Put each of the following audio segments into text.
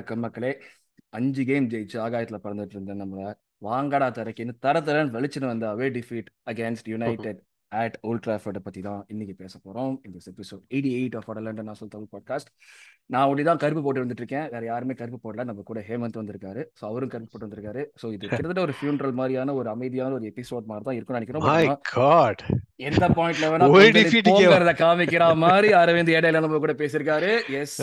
வணக்கம் மக்களே. அஞ்சு கேம் ஜெயிச்சு ஆகாயத்துல பறந்துட்டு இருந்த நம்ம வாங்கடா தரக்கின்னு தர தரன்னு வெளிச்சுன்னு வந்த away defeat against United at Old ட்ராஃபர்டை பற்றி தான் இன்னைக்கு பேச போகிறோம் இந்த episode eighty eight of London national Tamil podcast நான் ஒட்டி தான் கருப்பு போட்டு வந்துட்டு இருக்கேன் வேற யாருமே கருப்பு போடல நம்ம கூட ஹேமந்த் வந்திருக்காரு ஸோ அவரும் கருப்பு போட்டு வந்திருக்காரு ஸோ இது கிட்டத்தட்ட ஒரு ஃபியூனரல் மாதிரியான ஒரு அமைதியான ஒரு எபிசோட் மாதிரி தான் இருக்கும்னு நினைக்கிறோம் My But God. எந்த பாயிண்ட்ல வேணா காமிக்கிற மாதிரி அரவிந்த் இடையில நம்ம கூட பேசியிருக்காரு S.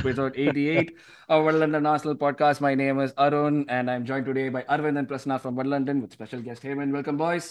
Episode eighty eight of World London National Podcast. My name is Arun, and I'm joined today by Arvind and Prasna from World London with special guest Hemant. Welcome, boys.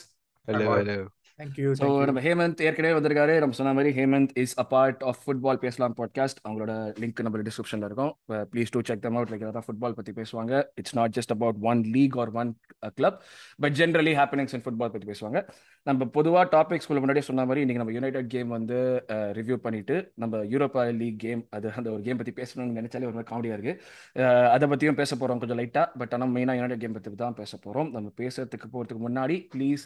Hello, boy. hello. Thank you. So. நம்ம ஹேமந்த் ஏற்கனவே வந்திருக்காரு. நம்ம சொன்ன மாதிரி Hemanth is a part of football பேசலாம் podcast அவங்களோட link நம்ம டிஸ்கிரிப்ஷனில் இருக்கும். Please do check them out like ஏதாவது ஃபுட்பால் பற்றி பேசுவாங்க. It's not just about one league or one club but generally happenings in football பற்றி பேசுவாங்க. நம்ம பொதுவாக டாபிக்ஸ்குள்ள முன்னாடியே சொன்ன மாதிரி இன்னைக்கு நம்ம யுனைடெட் கேம் வந்து ரிவ்யூ பண்ணிட்டு நம்ம யூரோப்பா லீக் கேம் அது அந்த ஒரு கேம் பற்றி பேசணும்னு நினைச்சாலே ஒரு மாதிரி காமெடியாக இருக்கு. அஹ் அதை பற்றியும் பேச போகிறோம் கொஞ்சம் லைட்டாக பட் ஆனால் மெயினாக யுனைடெட் கேம் பற்றி தான் பேச போகிறோம் நம்ம பேசுறதுக்கு போகிறதுக்கு முன்னாடி please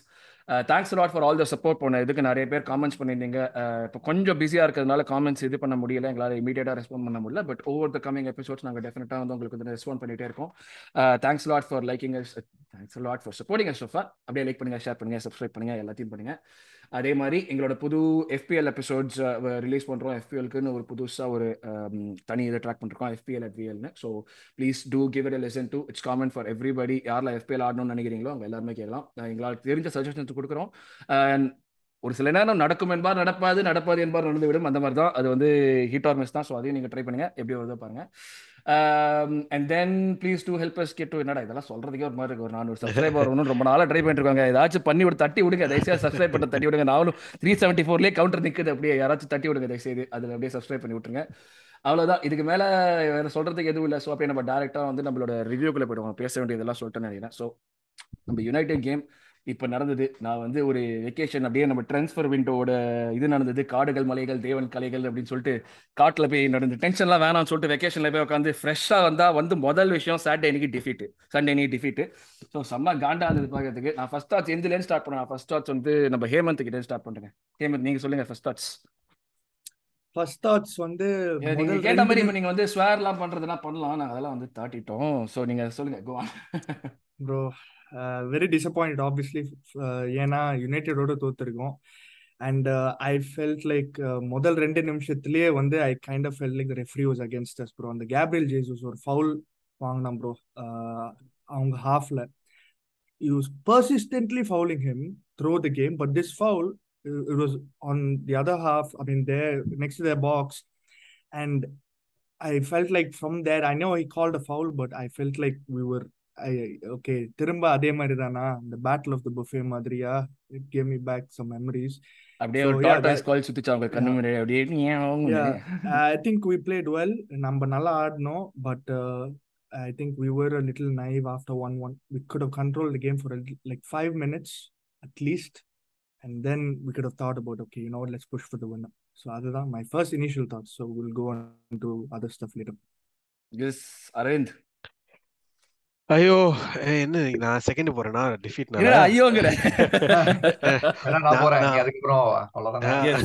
thanks lot for all the support பண்ண. இதுக்கு நிறைய பேர் காமெண்ட்ஸ் பண்ணியிருந்தீங்க. Uh, இப்போ கொஞ்சம் பிஸியாக இருக்கிறதுனால காமெண்ட்ஸ் இது பண்ண முடியல. எங்களால் இமீடியட்டாக ரெஸ்பாண்ட் பண்ண முடியல. But over the coming episodes நாங்கள் டெஃபினட்டாக வந்து உங்களுக்கு வந்து ரெஸ்பாண்ட் பண்ணிட்டே இருக்கோம். Thanks lot for liking thanks lot for supporting sofa அப்படியே லைக் பண்ணுங்கள் ஷேர் பண்ணுங்க சப்ஸ்கிரைப் பண்ணுங்கள் எல்லாத்தையும் பண்ணுங்கள் அதே மாதிரி எங்களோட புது எஃபிஎல் எபிசோட்ஸ் ரிலீஸ் பண்ணுறோம் எஃபிஎல்க்குன்னு ஒரு புதுசாக ஒரு தனி இதை ட்ராக் பண்ணிருக்கோம். EFL எஃபிஎல்னு so please do give it lesson to it's common for everybody யாரில் எஃபிஎல் ஆடணும்னு நினைக்கிறீங்களோ அவங்க எல்லாருமே கேட்கலாம். எங்களால் தெரிஞ்ச சஜஷன்ஸ் கொடுக்குறோம். அண்ட் ஒரு சில நேரம் நடக்கும் என்பார் நடப்பாது நடப்பாது என்பார் நடந்து விடும் அந்த மாதிரி தான். அது வந்து ஹிட் ஆர் மிஸ் தான். ஸோ அதையும் நீங்கள் ட்ரை பண்ணுங்கள் எப்படி வருதோ பாருங்கள் and then please do help us get என்னடா இதெல்லாம் சொல்றதுக்கே ஒரு மாதிரி இருக்கு. ஒரு நானூறு சப்ஸ்கிரைப் வரணும் ரொம்ப நாளாக ட்ரை பண்ணிட்டு இருக்காங்க. ஏதாச்சும் பண்ணி விட்டு தட்டி விடுங்க. தயவுசெய்து சப்ஸ்கிரைப் பண்ண தட்டி விடுங்க. நானும் த்ரீ செவன்ட்டி ஃபோர்லேயே கவுண்டர் நிற்குது அப்படியே. யாராச்சும் தட்டி விடுங்க தயவுசெய்து. அதில் அப்படியே சப்ஸ்கிரைப் பண்ணி விட்டுருங்க. அவ்வளோதான் இதுக்கு மேலே வேற சொல்றதுக்கு எதுவும் இல்லை. ஸோ அப்படியே நம்ம டேரெக்டாக வந்து நம்மளோட ரிவ்யூக்குள்ளே போயிடுவோம். பேச வேண்டியதெல்லாம் சொல்லிட்டு நினைக்கிறேன். ஸோ நம்ம யுனைடெட் கேம் இப்போ நடந்தது. நான் வந்து ஒரு வெக்கேஷன் அப்படியே நம்ம ட்ரான்ஸ்ஃபர் விண்டோட இது நடந்தது. காடுகள் மலைகள் தேவன் கலைகள் அப்படின்னு சொல்லிட்டு காட்டில் போய் நடந்து டென்ஷன்லாம் வேணாம்னு சொல்லிட்டு வெக்கேஷனில் போய் உட்காந்து ஃப்ரெஷ்ஷாக வந்தால் வந்து முதல் விஷயம் சாட்டர்டே அன்னைக்கு டிஃபீட்டு சண்டே அன்னைக்கு டிஃபீட்டு ஸோ செம்ம காண்டா இருந்தது பார்க்கறதுக்கு நான் ஃபர்ஸ்ட் தாட்ஸ் எதுலேருந்து ஸ்டார்ட் பண்ணேன் ஃபர்ஸ்ட் தாட்ஸ் வந்து நம்ம ஹேமந்த் கிட்டே ஸ்டார்ட் பண்ணுறேன் ஹேமந்த் நீங்கள் சொல்லுங்கள் ஃபர்ஸ்ட் தாட்ஸ் First thoughts வந்து நீங்க கேட்ட மாதிரி நீங்க வந்து ஸ்வேர்லாம் பண்றதெல்லாம் பண்ணலாம். நாங்க அதெல்லாம் வந்து தாட்டிட்டோம். ஸோ நீங்க சொல்லுங்க. Go bro very disappoint obviously ஏன்னா யுனைடெடோட தோத்துருக்கோம். அண்ட் ஐ ஃபெல்ட் லைக் முதல் ரெண்டு நிமிஷத்துலயே வந்து I kind of felt like referee was against us bro அந்த கேப்ரியல் ஜேசஸ் ஒரு ஃபவுல் வாங்கினான் ப்ரோ அவங்க ஹாஃப்ல use persistently fouling him throw the game but this foul it was on the other half i mean there next to their box. And i felt like from there i know he called a foul but i felt like we were I, okay திரும்ப அதே மாதிரி தானா the battle of the buffet மாதிரியா it gave me back some memories அப்படியே So, ஒரு yeah, Tatas that- கால் சுத்திச்சு அவங்க கண்ணு முன்னாடி அப்படியே Yeah. i think we played well நம்ம நல்லா ஆடினோம் but uh, i think we were a little naive after 1-1 we could have controlled the game for a, li- like 5 minutes at least and then we could have thought about okay you know what let's push for the winner so other than my first initial thoughts so we'll go on to other stuff later yes Aravind ஐயோ என்ன நான் second போறேனா defeat ஐயோங்கிற வேணா நான் நான்- போறேன் நான்- நீ அதுக்கப்புறம் அவ்வளவுதானே Yes.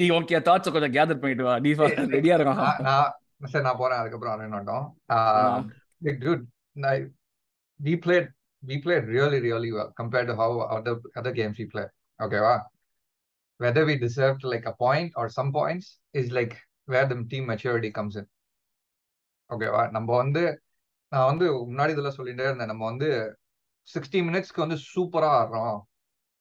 நீ ஓகே தாட்ஸ் கொஞ்சம் கேதர் பண்ணிட்டு வா நீ ரெடியா இருக்கான் நான் நான் சரி நான் போறேன் அதுக்கப்புறம் அரேன் ஆட்டம் dude I- we played we played really really well compared to how other other games we played okay wow whether we deserved like a point or some points is like where the team maturity comes in ஓகேவா நம்ம வந்து நான் வந்து முன்னாடி இதெல்லாம் சொல்லிட்டே இருந்தேன். நம்ம வந்து சிக்ஸ்டி மினிட்ஸ்க்கு வந்து சூப்பரா ஆடுறோம்.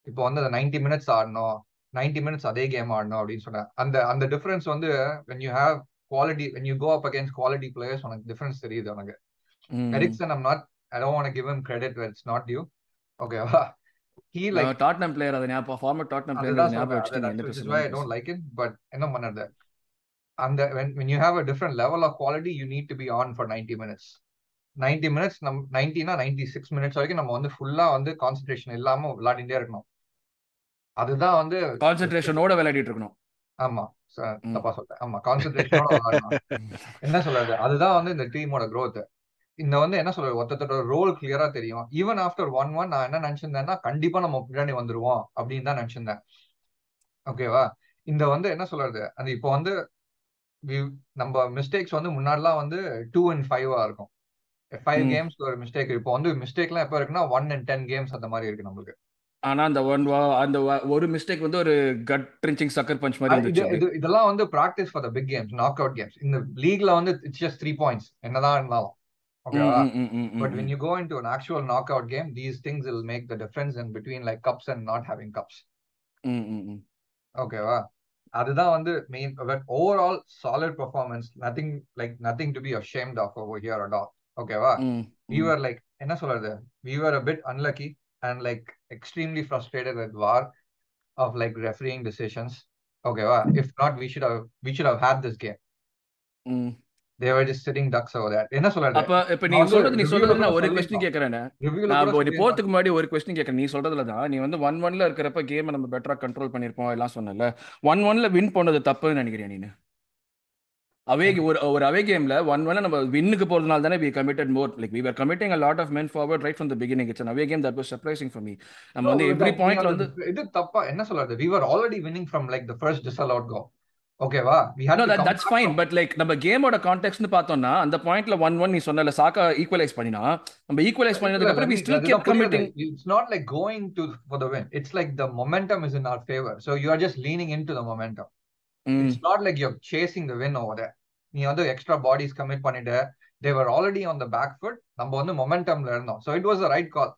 இப்போ வந்து அந்த நைன்டி மினிட்ஸ் ஆடணும். நைன்டி மினிட்ஸ் அதே கேம் ஆடணும் அப்படின்னு சொன்னேன். அந்த அந்த டிஃபரன்ஸ் வந்து when you have quality when you go up against quality players உனக்கு டிஃபரன்ஸ் தெரியுது உனக்கு. Eriksen not I don't want to give him credit where it's not due. ஓகேவா he like டாட்னம் பிளேயர் அதை ஞாபகம் ஃபார்மர் டாட்னம் பிளேயர் ஞாபகம் I don't பேசுறீங்க like it but என்ன பண்ணது அந்த when when you have a different level of quality you need to be on for 90 minutes. 90 minutes நம் 90 னா 96 மினிட்ஸ் வரைக்கும் நம்ம வந்து ஃபுல்லா வந்து கான்சென்ட்ரேஷன் இல்லாம விளையாடிட்டே இருக்கணும். அதுதான் வந்து கான்சென்ட்ரேஷனோட விளையாடிட்டு இருக்கணும். ஆமா. தப்பா சொல்றேன். ஆமா கான்சென்ட்ரேஷனோட விளையாடணும். என்ன சொல்றது? அதுதான் வந்து இந்த டீமோட growth. இந்த வந்து என்ன சொல்றது? ஒருத்தரோட ரோல் கிளியரா தெரியும். ஈவன் ஆஃப்டர் ஒன் ஒன் நான் என்ன நினைச்சிருந்தேன்னா கண்டிப்பா நம்ம பின்னாடி வந்துருவோம் அப்படின்னு தான் நினைச்சிருந்தேன். ஓகேவா இந்த வந்து என்ன சொல்றது? அந்த இப்போ வந்து நம்ம மிஸ்டேக்ஸ் வந்து முன்னாடிலாம் வந்து டூ அண்ட் ஃபைவா இருக்கும். ஃபைவ். கேம்ஸ் ஒரு மிஸ்டேக் இப்போ வந்து மிஸ்டேக்லாம் எப்போ இருக்குன்னா ஒன் அண்ட் டென் கேம்ஸ் அந்த மாதிரி இருக்கு நம்மளுக்கு. ஆனா அந்த ஒன் அந்த வ- ஒரு மிஸ்டேக் வந்து ஒரு கட் ட்ரிஞ்சிங் சக்கர் பஞ்ச் மாதிரி இருந்துச்சு. இது இதெல்லாம் வந்து practice for the big games knockout games இந்த லீக்ல வந்து இட்ஸ் ஜஸ்ட் த்ரீ பாயிண்ட்ஸ் என்னதான் இருந்தாலும். ஓகேவா but when you go into an actual knockout game these things will make the difference in between like cups and not having cups. ஓகேவா அதுதான் வந்து main but overall solid performance nothing like nothing to be ashamed of over here at all. ஓகேவா we were like என்ன சொல்றது? We were a bit unlucky and like extremely frustrated with VAR of like refereeing decisions. ஓகேவா if not we should have we should have had this game. they were just sitting ducks over there. என்ன சொல்றது? அப்ப இப்ப நீ சொல்றது நீ சொல்றது நான் ஒரு. கொஸ்டின் கேக்குறேன் நான் இப்போ நீ. போறதுக்கு முன்னாடி ஒரு கொஸ்டின் கேட்கறேன் நீ சொல்றதுல தான். நீ வந்து ஒன் ஒன்ல இருக்கிறப்ப கேம் நம்ம பெட்டரா கண்ட்ரோல் பண்ணிருப்போம் எல்லாம் சொன்னல ஒன் ஒன்ல வின் பண்ணது தப்புன்னு நினைக்கிறேன் நீ அவே ஒரு ஒரு அவே கேம்ல ஒன் ஒன்ல நம்ம வின்னுக்கு போறதுனால தானே we committed more like we are committing a lot of men forward right from the beginning it's an away game that was surprising for me நம்ம வந்து எவ்ரி பாயிண்ட்ல நீ வந்து இது தப்பா என்ன சொல்றது we were already winning from like the first disallowed goal ஓகேவா that, come that's back fine from- but like நம்ம கேமோட கான்டெக்ட்னு பார்த்தோம்னா அந்த பாயிண்ட்ல ஒன் ஒன் நீ சொன்னல சாக்கா ஈக்குவலைஸ் பண்ணினா நம்ம ஈக்குவலைஸ் பண்ணதுக்கு அப்புறம் we still அதுதான் kept புரியுது. committing It's not like going to for the win. It's like the momentum is in our favor. So you are just leaning into ம், It's not like you're chasing the win over there. நீ வந்து extra bodies commit பண்ணிட்டு they were already on the back foot. நம்ம வந்து மொமெண்டம்ல இருந்தோம். So it was the right call.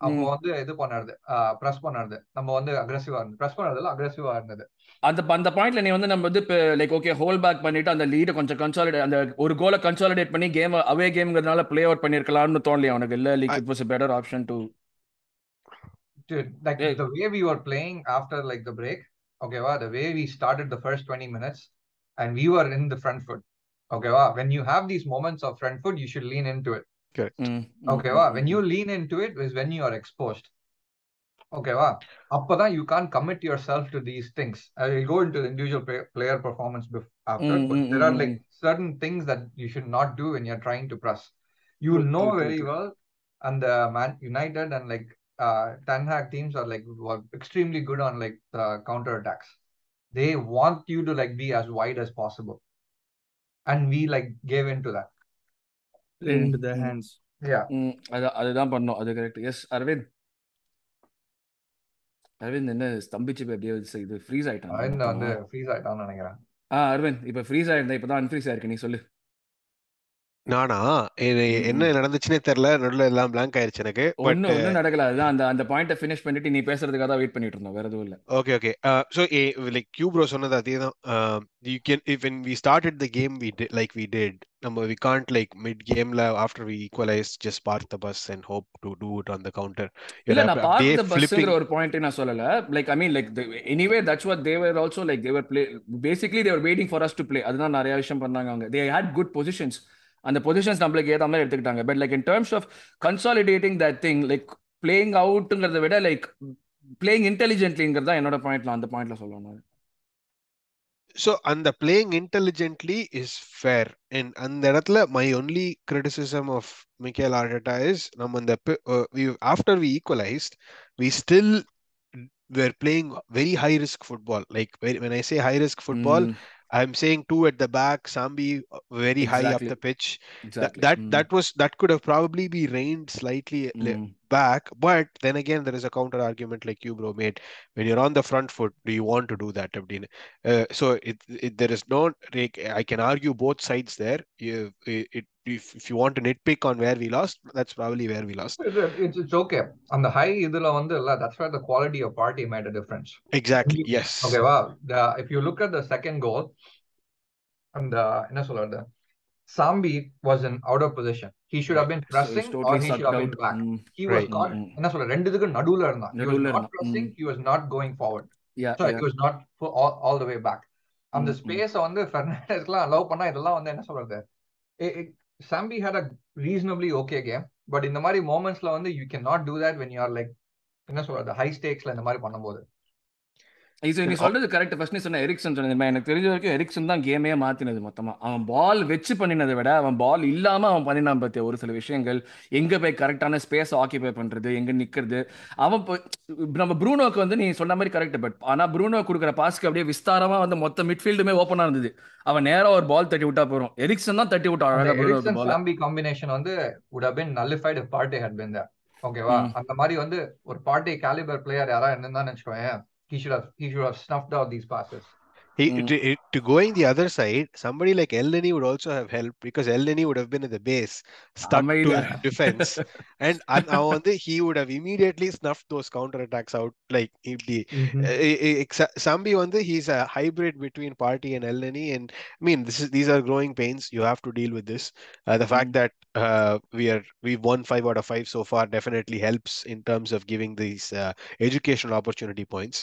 அப்போ ம். வந்து இது பண்ணறது பிரஸ் பண்ணறது நம்ம வந்து அக்ரெசிவா இருந்தது. பிரஸ் பண்ணறதுல அக்ரெசிவா இருந்தது. அந்த அந்த பாயிண்ட்ல நீ வந்து நம்ம வந்து லைக் ஓகே ஹோல் பேக் பண்ணிட்டு அந்த லீட கொஞ்சம் கன்சாலிடேட் அந்த ஒரு கோலை கன்சாலிடேட் பண்ணி கேம் அவே கேம்ங்கிறதுனால ப்ளே அவுட் பண்ணிருக்கலாம்னு தோணலையா உனக்கு? இல்ல like it was a better option to Dude, like Yeah. the way we were playing after Okay, wow. the way we started the first 20 minutes and we were in the front foot. Okay, wow. when you have these moments of front foot, you should lean into it. Okay. Mm-hmm. When you lean into it is when you are exposed. Okaywa, appada you can't commit yourself to these things. I will go into the individual player performance before, after, mm-hmm. but there are like certain things that you should not do when you're trying to press. You will know very well and the Man United and like uh, Ten Hag teams are like were extremely good on like the counter attacks. They want you to like be as wide as possible, and we like gave into that. Played into Mm, their mm. hands. Yeah. ம், அது அதுதான் பண்ணோம் அது correct yes Aravind Aravind என்ன ஸ்தம்பிச்சு போய் அப்படியே இது- இது ஃப்ரீஸ் ஆயிட்டான் இந்த வந்து ஃப்ரீஸ் ஆயிட்டான்னு நினைக்கிறேன் ஆ அரவிந்த் இப்ப ஃப்ரீஸ் ஆயிருந்தா இப்பதான் அன்ஃப்ரீஸ் ஆயிருக்கு நீ சொல்லு நானா? என்ன. நடந்துச்சுன்னே தெரியல. நடுவில் எல்லாம் blank ஆயிருச்சு எனக்கு. பட் ஒன்னும் ஒன்னும் நடக்கல. அதுதான் அந்த அந்த பாயிண்ட ஃபினிஷ் பண்ணிட்டு நீ பேசுறதுக்காக தான் வெயிட் பண்ணிட்டு இருந்தோம். வேற எதுவும் இல்ல. Okay okay so like Q bro சொன்னது அதே தான். You can if when we started the game we like we did நம்ம வி காண்ட் லைக் மிட் கேம்ல after we equalise just park the bus and hope to do it on the counter இல்ல நான் பஸ்ங்கிற flipping ஒரு point நான் சொல்லல. Like I mean like anyway that's what they're also like they're play basically they're waiting for us to play அதுதான் நிறைய விஷயம் பண்ணாங்க அவங்க. தே ஹேட் குட் பொசிஷன்ஸ் அந்த பொசிஷன்ஸ் நம்மளுக்கு ஏத்த மாதிரி எடுத்துக்கிட்டாங்க. But like in terms of consolidating that thing like playing அவுட்டுங்கிறத விட லைக் பிளேயிங் இன்டெலிஜென்ட்லிங்கிறது தான் என்னோட பாயிண்ட்ல அந்த பாயிண்ட்ல சொல்லணும் ஸோ அந்த playing intelligently is fair and அந்த இடத்துல my only criticism of Mikel Arteta is நம்ம இந்த after we equalised we still we're playing very high risk football. Like when I say high risk football, I'm saying two at the back, Sambi uh, very exactly. high up the pitch. Exactly. That that, mm. that, was that could have probably be reined slightly mm. back. But then again, there is a counter argument like you bro made. When you're on the front foot, do you want to do that, Abdeen? Uh, so it, it, there is no. I can argue both sides there. It, it if, if you want to nitpick on where we lost, that's probably where we lost. It's, it's, okay. On the high இதுல வந்து இல்ல that's where the quality of party made a difference. Exactly. Yes. Okay, wow. The, if you look at the second goal, and the என்ன சொல்றது Sambi was in out of position. He should have been pressing or he should have been back. He was Right. caught. என்ன சொல்ற ரெண்டு இதுக்கு நடுவுல இருந்தான். He was நடுவுல not இருந்தான். pressing. ம். He was not going forward. Yeah Sorry, he was not full- all, all the way back. அந்த. ஸ்பேஸ வந்து ஃபெர்னாண்டஸ்க்குலாம் அலோவ் பண்ணா இதெல்லாம் வந்து என்ன சொல்றது zombie had a reasonably okay game but இந்த மாதிரி மூமெண்ட்ஸ்ல வந்து you can not do that when you are like என்ன சொல்றது ஹை ஸ்டேக்ஸ்ல இந்த மாதிரி பண்ணும்போது. இது நீ சொல்றது கரெக்ட் ஃபர்ஸ்ட் நீ சொன்ன எரிக்சன் சொன்னது எனக்கு தெரிஞ்ச வரைக்கும் எரிக்சன் தான் கேமே மாத்தினது மொத்தமா. அவன் பால் வச்சு பண்ணினதை விட அவன் பால் இல்லாம அவன் பண்ணினான் பத்திய? ஒரு சில விஷயங்கள். எங்க போய் கரெக்டான ஸ்பேஸ் ஆக்கிபை பண்றது? எங்க நிக்கிறது? அவன் நம்ம ப்ரூனோக்கு வந்து நீ சொன்ன மாதிரி கரெக்ட் பட் ஆனா ப்ரூனோ கொடுக்குற பாஸ்க்கு அப்படியே விஸ்தாரமா வந்து மொத்த மிட்ஃபீல்டுமே ஓப்பனா இருந்தது அவன் நேரா ஒரு பால் தட்டி விட்டா போறோம் எரிக்சன் தான் தட்டி விட்டா அழகா காம்பினேஷன் வந்து would have been nullified if Partey had been there. ஓகேவா. அந்த மாதிரி வந்து ஒரு பார்ட்டி கேலிபர் பிளேயர் யாரா இருந்தான்னு வச்சுக்கோங்க he should have he should have snuffed out these passes He, Mm. to, it- to going the other side, somebody like Elneny would also have helped because Elneny would have been at the base, stuck to அமைதியா defense, and and அவன் வந்து he would have immediately snuffed those counter attacks out like இப்படி Mhm. Uh, eh, eh, exa- Sambi வந்து he's a hybrid between Party and Elneny and I mean this is these are growing pains you have to deal with this uh, the fact Mm. that uh, we are we've won five out of five so far definitely helps in terms of giving these uh, educational opportunity points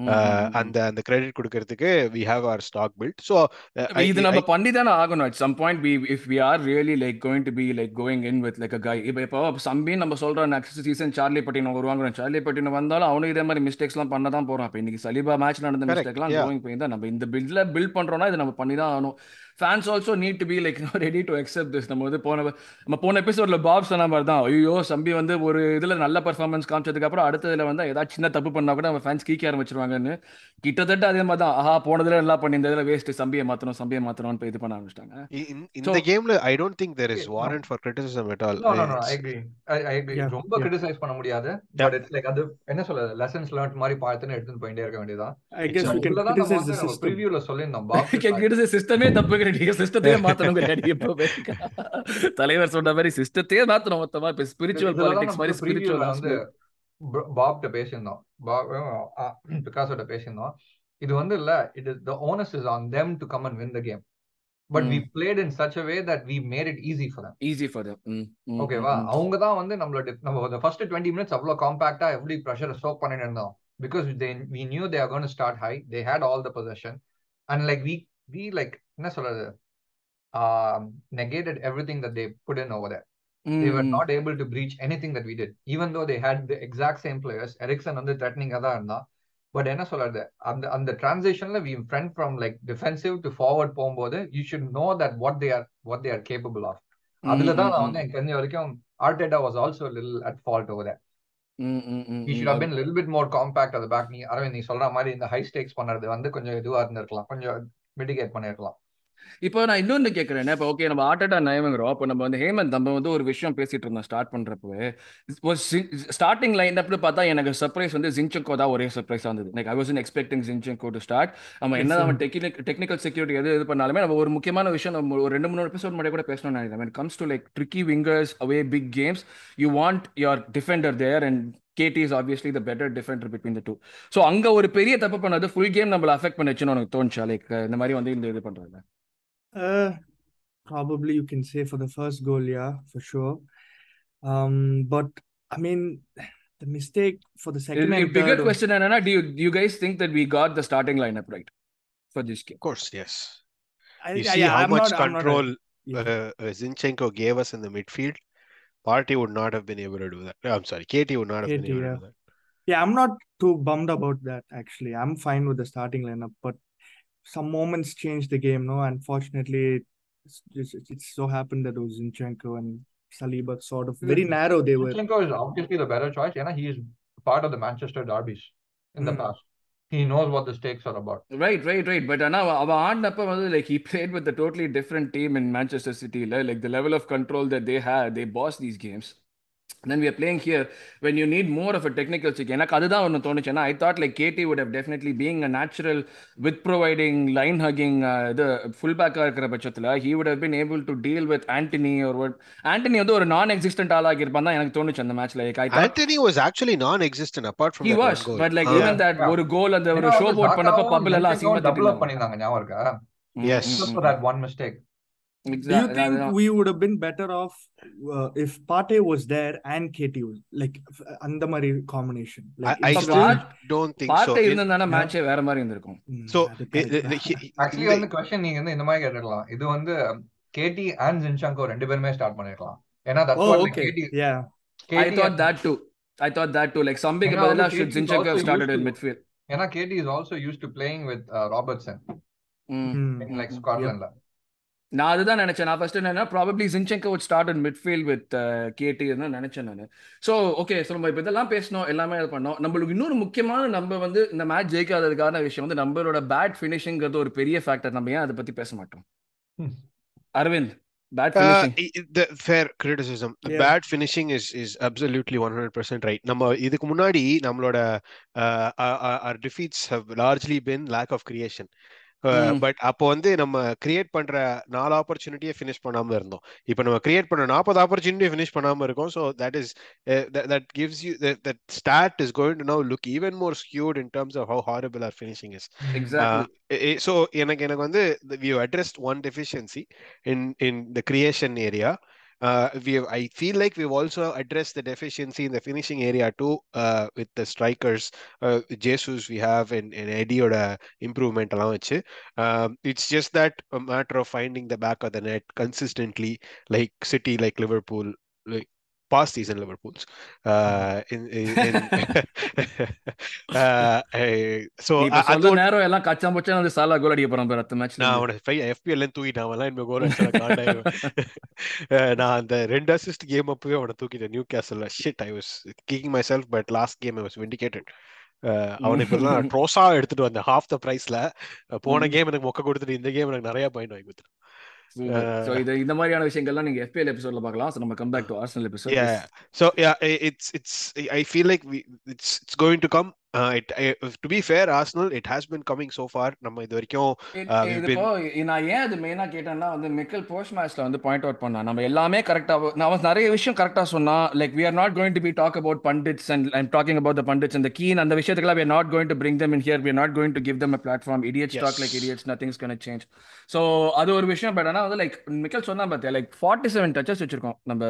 ம், uh, ம், ம், ம். அந்த அந்த credit கொடுக்கறதுக்கு we have our stock built. So uh, I, இது நம்ம பண்ணி தானே ஆகணும். At some point we if we are really like going to be like going in with like a guy இப்போ சம்பின்னு நம்ம சொல்றோம் நெக்ஸ்ட் சீசன் சார்லி பட்டினம் வருவாங்க சார்லி பட்டினம் வந்தாலும் அவனும் இதே மாதிரி மிஸ்டேக்ஸ்லாம் பண்ண தான் போறான். இப்போ இன்னைக்கு சலிபா மேட்ச் நடந்த மிஸ்டேக்லாம் கோயிங் போய் தான் நம்ம இந்த பில்ட்ல பில்ட் பண்றோம்னா இது நம்ம பண்ணி தான் ஆகணும். Fans also need to be like ready to accept this நம்ம வந்து போன நம்ம போன எபிசோட்ல பாப் சொன்ன மாதிரி தான் ஐயோ சம்பி வந்து ஒரு இதுல நல்ல பர்ஃபார்மன்ஸ் காமிச்சதுக்கு அப்புறம் அடுத்ததுல வந்து ஏதாவது சின்ன தப்பு பண்ணா கூட நம்ம ஃபேன்ஸ் கீக்க ஆரம்பிச்சிருவாங்கன்னு கிட்டத்தட்ட அதே மாதிரி தான் ஆஹா போனதுல நல்லா பண்ணி இந்த இதுல வேஸ்ட் சம்பியை மாத்தணும் சம்பியை மாத்தணும்னு போய் இது பண்ண ஆரம்பிச்சிட்டாங்க in in so the game I don't think there is Okay, no. warrant for criticism at all No, I- no, no, I it's- agree. I, I agree. Yeah, ரொம்ப. கிரிட்டிசைஸ் பண்ண முடியாது பட் இட்ஸ் லைக் அது என்ன சொல்றது lessons learn மாதிரி பார்த்துன்னு எடுத்துன்னு போயிட்டே இருக்க இதுலதான் நம்ம criticize வந்து the நம்ம system. ப்ரிவியூல சொல்லியிருந்தோம் பாப் கேட்கிறது சிஸ்டமே தப்புங்கிறீங்க சிஸ்டத்தையே மாத்தணுங்கிறீங்க இப்போ தலைவர் சொன்ன மாதிரி சிஸ்டத்தையே மாத்தணும் மொத்தமா. இப்போ ஸ்பிரிச்சுவல் பாலிடிக்ஸ் மாதிரி ஸ்பிரிச்சுவல் வந்து பாப்கிட்ட பேசியிருந்தோம். பாப் பிகாஸோட பேசியிருந்தோம். இது வந்து இல்ல it is the onus is on them to come and win the game but we played in such way that we made it easy for them easy for ஓகேவா அவங்க தான் வந்து நம்மளோட நம்ம ஃபர்ஸ்ட் டுவெண்ட்டி மினிட்ஸ் அவ்வளோ காம்பாக்டா எப்படி ப்ரெஷரை stoke பண்ணிட்டு இருந்தோம். Because they we knew they are gonna start high they had all the position and like we we like என்ன சொல்றது? negated everything that they put in over there. They were not able to breach anything that we did, even though they had the exact same players. Ericsson வந்து த்ரெட்னிங்காக தான் இருந்தான். But என்ன சொல்றது? அந்த அந்த டிரான்சிஷன்ல we front from like defensive to forward போகும்போது you should know that what they are what they are capable of அதுல தான் நான் வந்து எனக்கு தெரிஞ்ச வரைக்கும் Arteta was also lil at fault over there we lil bit more compact அது back நீ அரவிந்த் நீ சொல்ற மாதிரி இந்த ஹை ஸ்டேக்ஸ் பண்றது வந்து கொஞ்சம் இதுவா இருந்திருக்கலாம். கொஞ்சம் மிட்டிகேட் பண்ணிருக்கலாம். இப்போ நான் இன்னொன்று கேட்குறேன் இப்போ ஓகே நம்ம ஆர்டா நயவங்கிறோம். அப்போ நம்ம வந்து ஹேமந்த் நம்ம வந்து ஒரு விஷயம் பேசிட்டு இருந்தோம் ஸ்டார்ட் பண்ணுறப்பவே ஸ்டார்டிங் லைன் அப்படி பார்த்தா எனக்கு சர்ப்ரைஸ் வந்து ஜிங்சங்கோ தான் ஒரே சர்ப்ரைஸாக இருந்தது. Like I was expecting Zinchenko to start நம்ம என்ன அவன் டெக்னிக் டெக்னிக்கல் செக்யூரிட்டி எது இது பண்ணாலுமே நம்ம ஒரு முக்கியமான விஷயம் நம்ம ஒரு ரெண்டு மூணு எபிசோட் முன்னாடி கூட பேசணும்னு நினைக்கிறேன். Comes to like tricky wingers away big games you want your defender there and KD is obviously the better defender between the two so அங்கே ஒரு பெரிய தப்பு பண்ணது ஃபுல் கேம் நம்மளை அஃபெக்ட் பண்ணுச்சுன்னு உனக்கு தோணுச்சா லைக் இந்த மாதிரி வந்து இந்த இது பண்ணுறாங்க Uh, probably you can say for the first goal, yeah, for sure. Um, but I mean, the mistake for the second The and bigger third. was- question, Anana, do you do you guys think that we got the starting lineup right for this game? of course yes I, you I- see yeah, how I'm much not, I'm not a- control yeah. uh, uh, Zinchenko gave us in the midfield, Party would not have been able to do that. No, I'm sorry, Katie would not have been able yeah. to do that. Yeah, I'm not too bummed about that actually. I'm fine with the starting lineup, but some moments changed the game. No, unfortunately, it's just it so happened that it was Zinchenko and Saliba sort of very Mm. narrow they were. Zinchenko is obviously the better choice. Yeah, he is part of the Manchester derbies in the Mm. past he knows what the stakes are about. Right, right, right. But Anna, like he played with a totally different team in Manchester City. Like the level of control that they had, they bossed these games. Then we are playing here when you need more of a technical check எனக்கு அதுதான் ஒன்று தோணுச்சு ஏன்னா I thought like KT would have definitely being a natural with providing line hugging uh, இது full பேக்காக இருக்கிற பட்சத்தில் he would have been able to deal with Antony or what Antony வந்து ஒரு நான் எக்ஸிஸ்டன்ட் ஆளாக இருப்பான் தான் எனக்கு தோணுச்சு அந்த மேட்ச்ல like I thought Anthony was actually non-existent apart from he that was one goal. but like Ah, even that Yeah. ஒரு கோல் அந்த ஒரு ஷோ போட் பண்ணப்ப பப்ல எல்லாம் அசிங்கமா பண்ணியிருந்தாங்க ஞாபகம் இருக்கா ம், Yes. ம், just ம், for ம். that one mistake Do you Exactly. think அதுதான். we would have been better off uh, if Partey was there and KT was like அந்த மாதிரி combination? Like I, I instead still of- don't think பார்ட்டை so. In- இருந்திருந்தானே மேட்சே வேற மாதிரி இருந்திருக்கும் Mm, so அது i- correct i- தான். he- he- actually இந்த- வந்து கொஸ்டின் நீங்க வந்து இந்த மாதிரி கேட்டுக்கலாம் இது வந்து கேடி அண்ட் ஜின்சங்கோ ரெண்டு பேருமே ஸ்டார்ட் பண்ணிருக்கலாம் ஏன்னா that's Oh, what like okay. K T Yeah. I thought that too. I thought that too. Like Sambiக்கு ஏன்னா வந்து பதிலா should KT is Zinchenko have also started used in to- midfield. ஏன்னா KT is also use to playing with Robertson hmm Hmm, in like hmm, ஸ்காட்லாண்ட்ல நான் அதுதான் நினைச்சேன் நான் first என்னன்னா probably Zinchenko would start in midfield with KT நினைச்சேன் நான் so okay so நம்ம இப்போ இதெல்லாம் பேசணும் எல்லாமே இது பண்ணோம் நம்மளுக்கு இன்னொரு முக்கியமான நம்ம வந்து இந்த மேட்ச் ஜெயிக்காததுக்கான விஷயம் வந்து நம்மளோட பேட் ஃபினிஷிங்கிறது ஒரு பெரிய ஃபேக்டர் நம்ம ஏன் அதை பத்தி பேச மாட்டோம். Aravind bad Uh, finishing i- i- the fair criticism. The Yeah. bad finishing is is absolutely 100% right. நம்ம இதுக்கு முன்னாடி நம்மளோட uh, our, defeats have largely been lack of creation. But அப்போ வந்து நம்ம கிரியேட் பண்ற நாலு ஆப்பர்ச்சுனிட்டியை ஃபினிஷ் பண்ணாம இருந்தோம். இப்போ நம்ம கிரியேட் பண்ண நாற்பது ஆப்பர்ச்சுனிட்டியை ஃபினிஷ் பண்ணாம இருக்கோம். So that is that gives you that stat is going to now look even more skewed in terms of how horrible our finishing is so எனக்கு எனக்கு வந்து have addressed one deficiency in in the creation area. Uh, we I feel like we've also addressed the deficiency in the finishing area too uh, with the strikers. Uh, Jesus, we have in, in Eddie or improvement. Um, it's just that a matter of finding the back of the net consistently, like City, like Liverpool, like past season Liverpools. Uh, in, in, in uh, I- so சொல்ற நேரம் எல்லாம் கச்சா முச்சா வந்து சாலா கோல் அடிக்க பாரு அடுத்த மேட்ச்ல நான் அவனை எஃபிஎல் தூக்கிட்டேன் அவன்லாம் இனிமே கோல் நான் அந்த ரெண்டு அசிஸ்ட் கேம் அப்பவே அவனை தூக்கிட்டேன். நியூ கேசல்ல shit I was kicking myself but last game I was vindicated அவனை இப்போ ட்ரோஸா எடுத்துட்டு வந்தேன். ஹாஃப் த பிரைஸ்ல போன கேம் எனக்கு மொக்க கொடுத்துட்டு இந்த கேம் எனக்கு நிறைய பாயிண்ட் வாங்கி கொடுத்துரு சோ இது இந்த மாதிரியான விஷயங்கள்லாம் நீங்க FPL எபிசோட்ல பார்க்கலாம். சோ நம்ம come back to Arsenal episode Yeah. So yeah, i- it's it's I feel like we it's Uh, to be fair, Arsenal it has been coming so far. நம்ம இது வரைக்கும் Uh, நான் ஏன் அது மெயினா கேட்டேன்னா வந்து மிக்கல் போஸ்ட் மேட்ச்ல வந்து பாயிண்ட் அவுட் பண்ணா நம்ம எல்லாமே கரெக்டா நான் நிறைய விஷயம் கரெக்டா சொன்னா like we are not going to be talk about pundits and I'm talking about the pundits and the keen அந்த விஷயத்துக்குலாம் we are not going to bring them in here we are not going to give them a platform idiots talk like Yes. idiots nothing's going to change so அது ஒரு விஷயம் but ஆனா வந்து like மிக்கல் சொன்னா பார்த்தியா like forty seven duchess வச்சிருக்கோம் நம்ம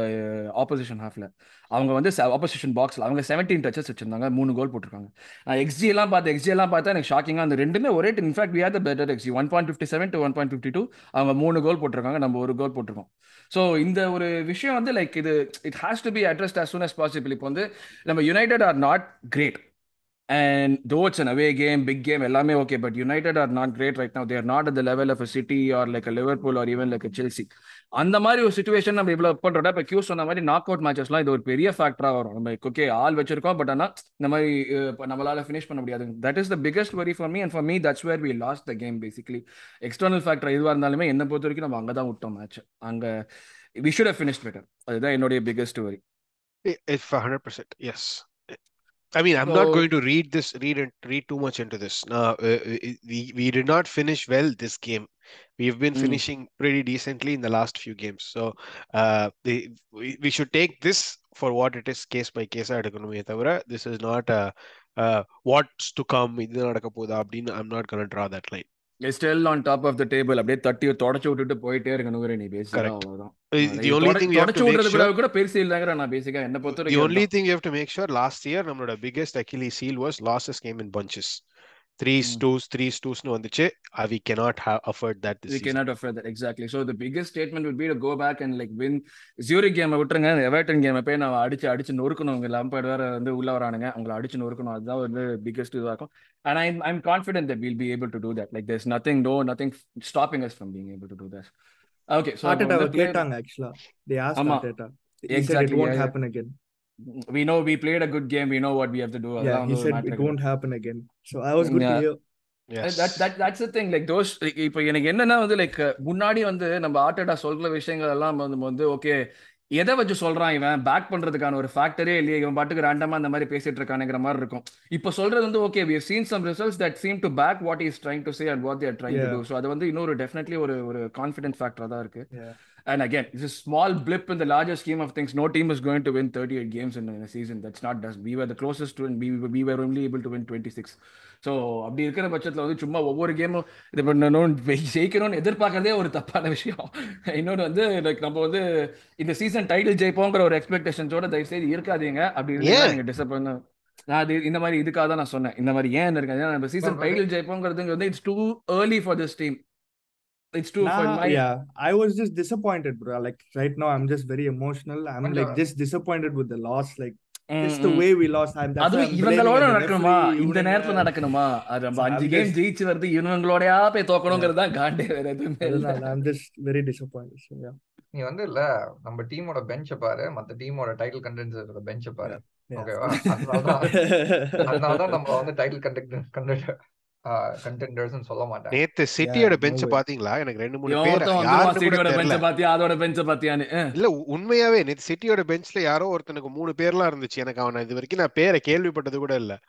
opposition ஹாஃப்ல அவங்க வந்து ஆப்போசிஷன் பாக்ஸ்ல அவங்க செவன்டீன் டச்சஸ் வச்சிருந்தாங்க மூணு கோல் போட்டிருக்காங்க நான் எக்ஸி எல்லாம் பார்த்து எக்ஸி எல்லாம் பார்த்தா எனக்கு ஷாக்கிங்காக அந்த ரெண்டுமே ஒரே in fact we are the better xG one point fifty seven to one point fifty two அவங்க மூணு கோல் போட்டிருக்காங்க. நம்ம ஒரு கோல் போட்டிருக்கோம். ஸோ இந்த ஒரு விஷயம் வந்து லைக் இது it has to be addressed as soon as possible இப்போ வந்து நம்ம United are not great and though it's an away game big game எல்லாமே okay but United are not great right now they're not at the level of City or like Liverpool or even like Chelsea அந்த மாதிரி ஒரு situation நம்ம இவ்வளவு பண்ணுறோம் இப்ப Q சொன்ன மாதிரி நாக் அவுட் மேட்சஸ்லாம் இது ஒரு பெரிய ஃபேக்டரா வரும். நம்ம ஓகே ஆள் வச்சிருக்கோம் பட் ஆனால் இந்த மாதிரி நம்மளால ஃபினிஷ் பண்ண முடியாது. That is the biggest worry for me and for me that's where we lost the game basically external factor எதுவாக இருந்தாலுமே என்னை பொறுத்த வரைக்கும் நம்ம அங்கே தான் விட்டோம் மேட்ச் அங்கே we should have finish better அதுதான் என்னுடைய பிகஸ்ட் வரி I- If a hundred. I mean, I'm not So- going to read this, read and read too much into this. Now, uh, uh, we we did not finish well this game. We've been Mm. finishing pretty decently in the last few games. So, uh, the, we, we should take this for what it is, case by case. எடுக்கணுமே தவிர, This is not uh, uh, what's to come. இது நடக்க போகுதா அப்படின்னு I'm not going to draw that line. Still on top of the table அப்படியே தட்டி தொடச்சு விட்டுட்டு போயிட்டே இருக்கணும் நீ பேசிக்கா. அவ்வளவுதான் Uh, sure. கூட பெருசு இல்லைங்கிற நான் பேசிக்கா என்ன பொறுத்த வரைக்கும் அதுதான். thing you have to make sure last year நம்மளோட biggest Achilles heel was losses came in bunches. Threes, Mm. twos, threes, twos னு வந்துச்சு. Uh, we cannot have afford that this we season. cannot afford that exactly so the biggest statement would be to go back and like win ஜூரிக் கேமை விட்டுருங்க Everton கேமை போய் நான் அடிச்சு அடிச்சு நொறுக்கணும் உங்க லம்பர்ட் வேற வந்து உள்ள வரானுங்க அவங்கள அடிச்சு நொறுக்கணும் அதுதான் வந்து பிகஸ்ட் இதுவாக இருக்கும் and I'm I'm confident that we'll be able to do that like there's nothing no nothing stopping us from being able to do that okay so அப்ப ஆர்டேட்டாவை வந்து play- கேட்டாங்க ஆக்சுவலா தே ஆஸ்க் ஆமா. ஆர்டேட்டா he said We know we played a good game we know what we have to do yeah he said it won't happen again so i was good Yeah. to hear Yes. that that that's the thing like those இப்போ எனக்கு என்னன்னா வந்து like முன்னாடி வந்து நம்ம ஆர்டேட்டா சொல்ற விஷயங்கள் எல்லாம் வந்து ஓகே எதை வச்சு சொல்றான் இவன் பேக் பண்றதுக்கான ஒரு ஃபேக்டரே இல்லையே இவன் பாட்டுக்கு ரேண்டமா அந்த மாதிரி பேசிட்டு இருக்கானுங்கிற மாதிரி இருக்கும் இப்போ சொல்றது வந்து okay we have seen some results that seem to back what he is trying to say and what they are trying to Yeah. do so அது வந்து இன்னொரு டெஃபினெட்லி ஒரு ஒரு கான்ஃபிடென்ட் ஃபேக்டரா தான் இருக்கு And again, it's a small blip in the larger scheme of things. No team is going to win 38 games in, in a season. That's not us. We were the closest to, and we, we were only able to win 26. So அப்படி இருக்கிற பட்சத்தில் வந்து சும்மா ஒவ்வொரு கேமும் இது பண்ணணும் ஜெயிக்கணும்னு எதிர்பார்க்கறதே ஒரு தப்பான விஷயம் இன்னொன்று வந்து லைக் நம்ம வந்து இந்த சீசன் டைட்டில் ஜெயிப்போங்கிற ஒரு எக்ஸ்பெக்டேஷன்ஸோட தயவுசெய்து இருக்காதீங்க அப்படி இருந்தா ஏன்? நீங்கள் டிசப்பாயிண்ட் நான் அது இந்த மாதிரி இதுக்காக தான் நான் சொன்னேன் இந்த மாதிரி ஏன் இருக்காது நம்ம சீசன் டைட்டில் ஜெயிப்போங்கிறது வந்து it's too early for this team too for Nah, my yeah i was just disappointed bro like right now i'm just very emotional i'm like But, uh, just disappointed with the loss like just the way we lost. I'm அதுவும் இவங்களோட நடக்கணுமா இந்த. நேரத்துல நடக்கணுமா அது நம்ம அஞ்சு game ஜெயிச்சு வருது இவங்களோடயா போய் தோக்கணுங்கிறது தான் காண்டே வேற எதுவுமே இல்ல I'm just very disappointed. So, yeah. நீ வந்து இல்ல நம்ம டீமோட பெஞ்ச பாரு மத்த டீமோட டைட்டில் கண்டென்சரோட பெஞ்ச பாரு Yeah. ஓகேவா அதனாலதான் அதனாலதான் நம்ம வந்து டைட்டில் கண்டென்ட் கண்டென்ட் கண்டென்டர்ஸ் சொல்ல மாட்டேன். நேத்து சிட்டியோட பெஞ்ச். பாத்தீங்களா? எனக்கு ரெண்டு மூணு பேர் சிட்டியோட பெஞ்ச பாத்தியா? அதோட பெஞ்ச பாத்தியான்னு. இல்ல உண்மையாவே நேத்து சிட்டியோட பெஞ்ச்ல யாரோ ஒருத்தனுக்கு மூணு பேர்லாம் இருந்துச்சு. எனக்கு அவன இது வரைக்கும் நான் பேரை கேள்விப்பட்டது கூட இல்ல.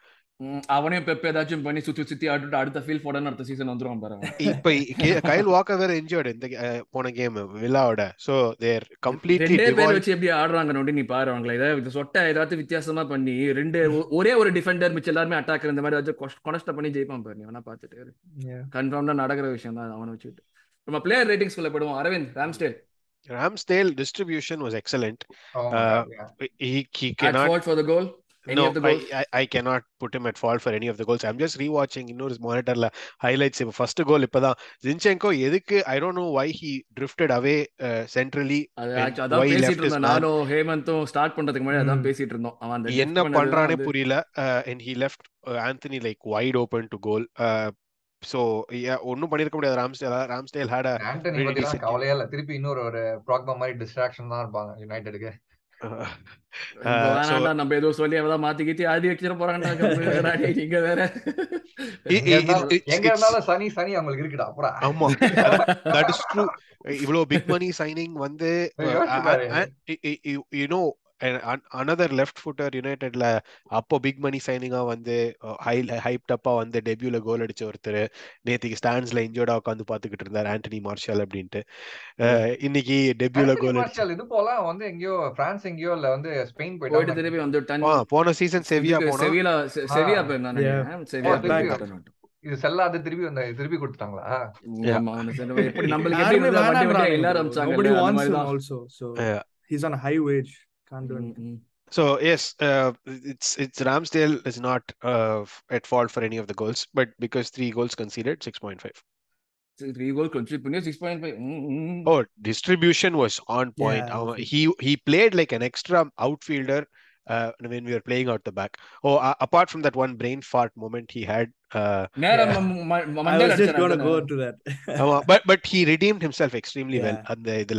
ம், அவனையும் பெப் ஏதாச்சும் பண்ணி சுத்தி சுத்தி ஆட்டுட்டு அடுத்த ஃபீல் போடன்னு அடுத்த சீசன் வந்துருவான் பாருங்க இப்ப கைல் வாக்கர் வேற இன்ஜர்டு இந்த போன கேம் வில்லாவோட. சோ தேர் கம்ப்ளீட்லி ரெண்டே பேர் வச்சு எப்படி ஆடுறாங்க நோண்டி நீ பாரு அவங்கள. இதை சொட்ட ஏதாச்சும் வித்தியாசமா பண்ணி ரெண்டு ஒரே ஒரு டிஃபெண்டர் மிச்சம் எல்லாருமே அட்டாக் இந்த மாதிரி ஏதாச்சும் கொனஸ்ட பண்ணி ஜெயிப்பான் பாரு நீ வேணா பாத்துட்டு. கன்ஃபார்ம்டா நடக்கிற விஷயம் தான் அவனை வச்சுட்டு நம்ம பிளேயர் ரேட்டிங்ஸ் குள்ள போயிடுவோம். Aravind Ramsdale Ramsdale distribution was excellent Oh Uh, yeah. he he at cannot fault for the goal. Any no of the I, goals I I cannot put him at fault for any of the goals I'm just rewatching இன்னொரு மானிட்டர்ல highlights இப்போ first goal இப்பதான் Zinchenko எதுக்கு I don't know why he drifted away uh, centrally அது and actu- அதான் why he left பேசிட்டு இருந்தோம். நானும் ஹேமந்தும் start பண்றதுக்கு முன்னாடி அதான். பேசிட்டு இருந்தோம் அவன் என்ன பண்றானே புரியல uh, and he left uh, Anthony like wide open to goal uh, so yeah ஒன்னும் பண்ணிருக்க முடியாது Ramsdale Ramsdale had a Antony பத்தி. கவலையே இல்ல திருப்பி இன்னொரு ஒரு ப்ராக்மா மாதிரி டிஸ்ட்ராக்ஷன் தான் இருப்பாங்க யுனைடெடுக்கு Uh, uh, நம்ம ஏதோ சொல்லி அவதான் மாத்தி கீத்தி ஆதி வச்சிட டேய், நீங்க வேற. எங்க இருந்தாலும் சனி சனி அவங்களுக்கு இருக்குடா அப்புறம் ஆமா. That is true. இவ்வளோ பிக் மணி சைனிங் வந்து you know another left footer யுனைடெட்ல அப்போ பிக் மணி சைனிங்கா வந்து ஹை ஹைப்ட் அப்பா வந்து டெபியூல கோல் அடிச்ச ஒருத்தர். நேத்திக்கு ஸ்டாண்ட்ஸ்ல இன்ஜோர்டா உட்காந்து பாத்துக்கிட்டு இருந்தார் ஆண்டனி மார்ஷல் அப்படின்ட்டு. இன்னைக்கு டெபியூல கோல் அடிச்சு மார்ஷல் இது போல வந்து எங்கேயோ பிரான்ஸ் எங்கேயோ இல்ல வந்து ஸ்பெயின் போயிட்டு திருப்பி வந்து போன சீசன் செவியா செ- செவியா செவியா போய் திருப்பி டன் இது செல்லாத திருப்பி வந்து திருப்பி சரி, எப்படி நம்மளுக்கு எப்படி எல்லாரும் bro. அமிச்சாங்கல்ல Nobody அந்த wants மாதிரி him Can't do mm-hmm. anything. So yes, uh, it's it's Ramsdale is not uh, at fault for any of the goals, but because three goals conceded, six point five. Three goal contribution, six point five. Mm-hmm. Oh, distribution was on point. Yeah. Uh, he he played like an extra outfielder uh, when we were playing out the back. Oh, uh, apart from that one brain fart moment he had, uh, நேரா Yeah. ம- ம- ம- I மண்டையில was just அடிச்சாரு gonna அதானே? go to that. uh, but but he redeemed himself extremely well. Yeah. And the, the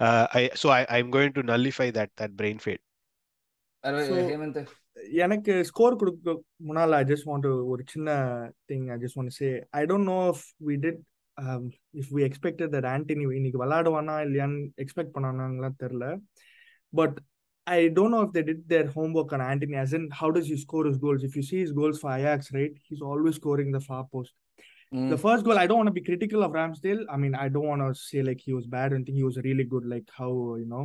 uh, I so I I'm going to nullify that that brain fade. அரவி- So, Hemant எனக்கு score கொடுக்க முன்னால ஐ just want ஒரு சின்ன thing I just want say I don't know if we did if we expected that Antony இன்னைக்கு விளையாடுவானா இல்லையான்னு expect பண்ணானாங்களாம் தெரியல but I don't know if they did their homework on Anthony, as in how does he score his goals? If you see his goals for Ajax, right, he's always scoring the far post. ம். The first goal, I don't want to be critical of Ramsdale. I mean, I don't want to say like he was bad. I think he was really good. Like how you know,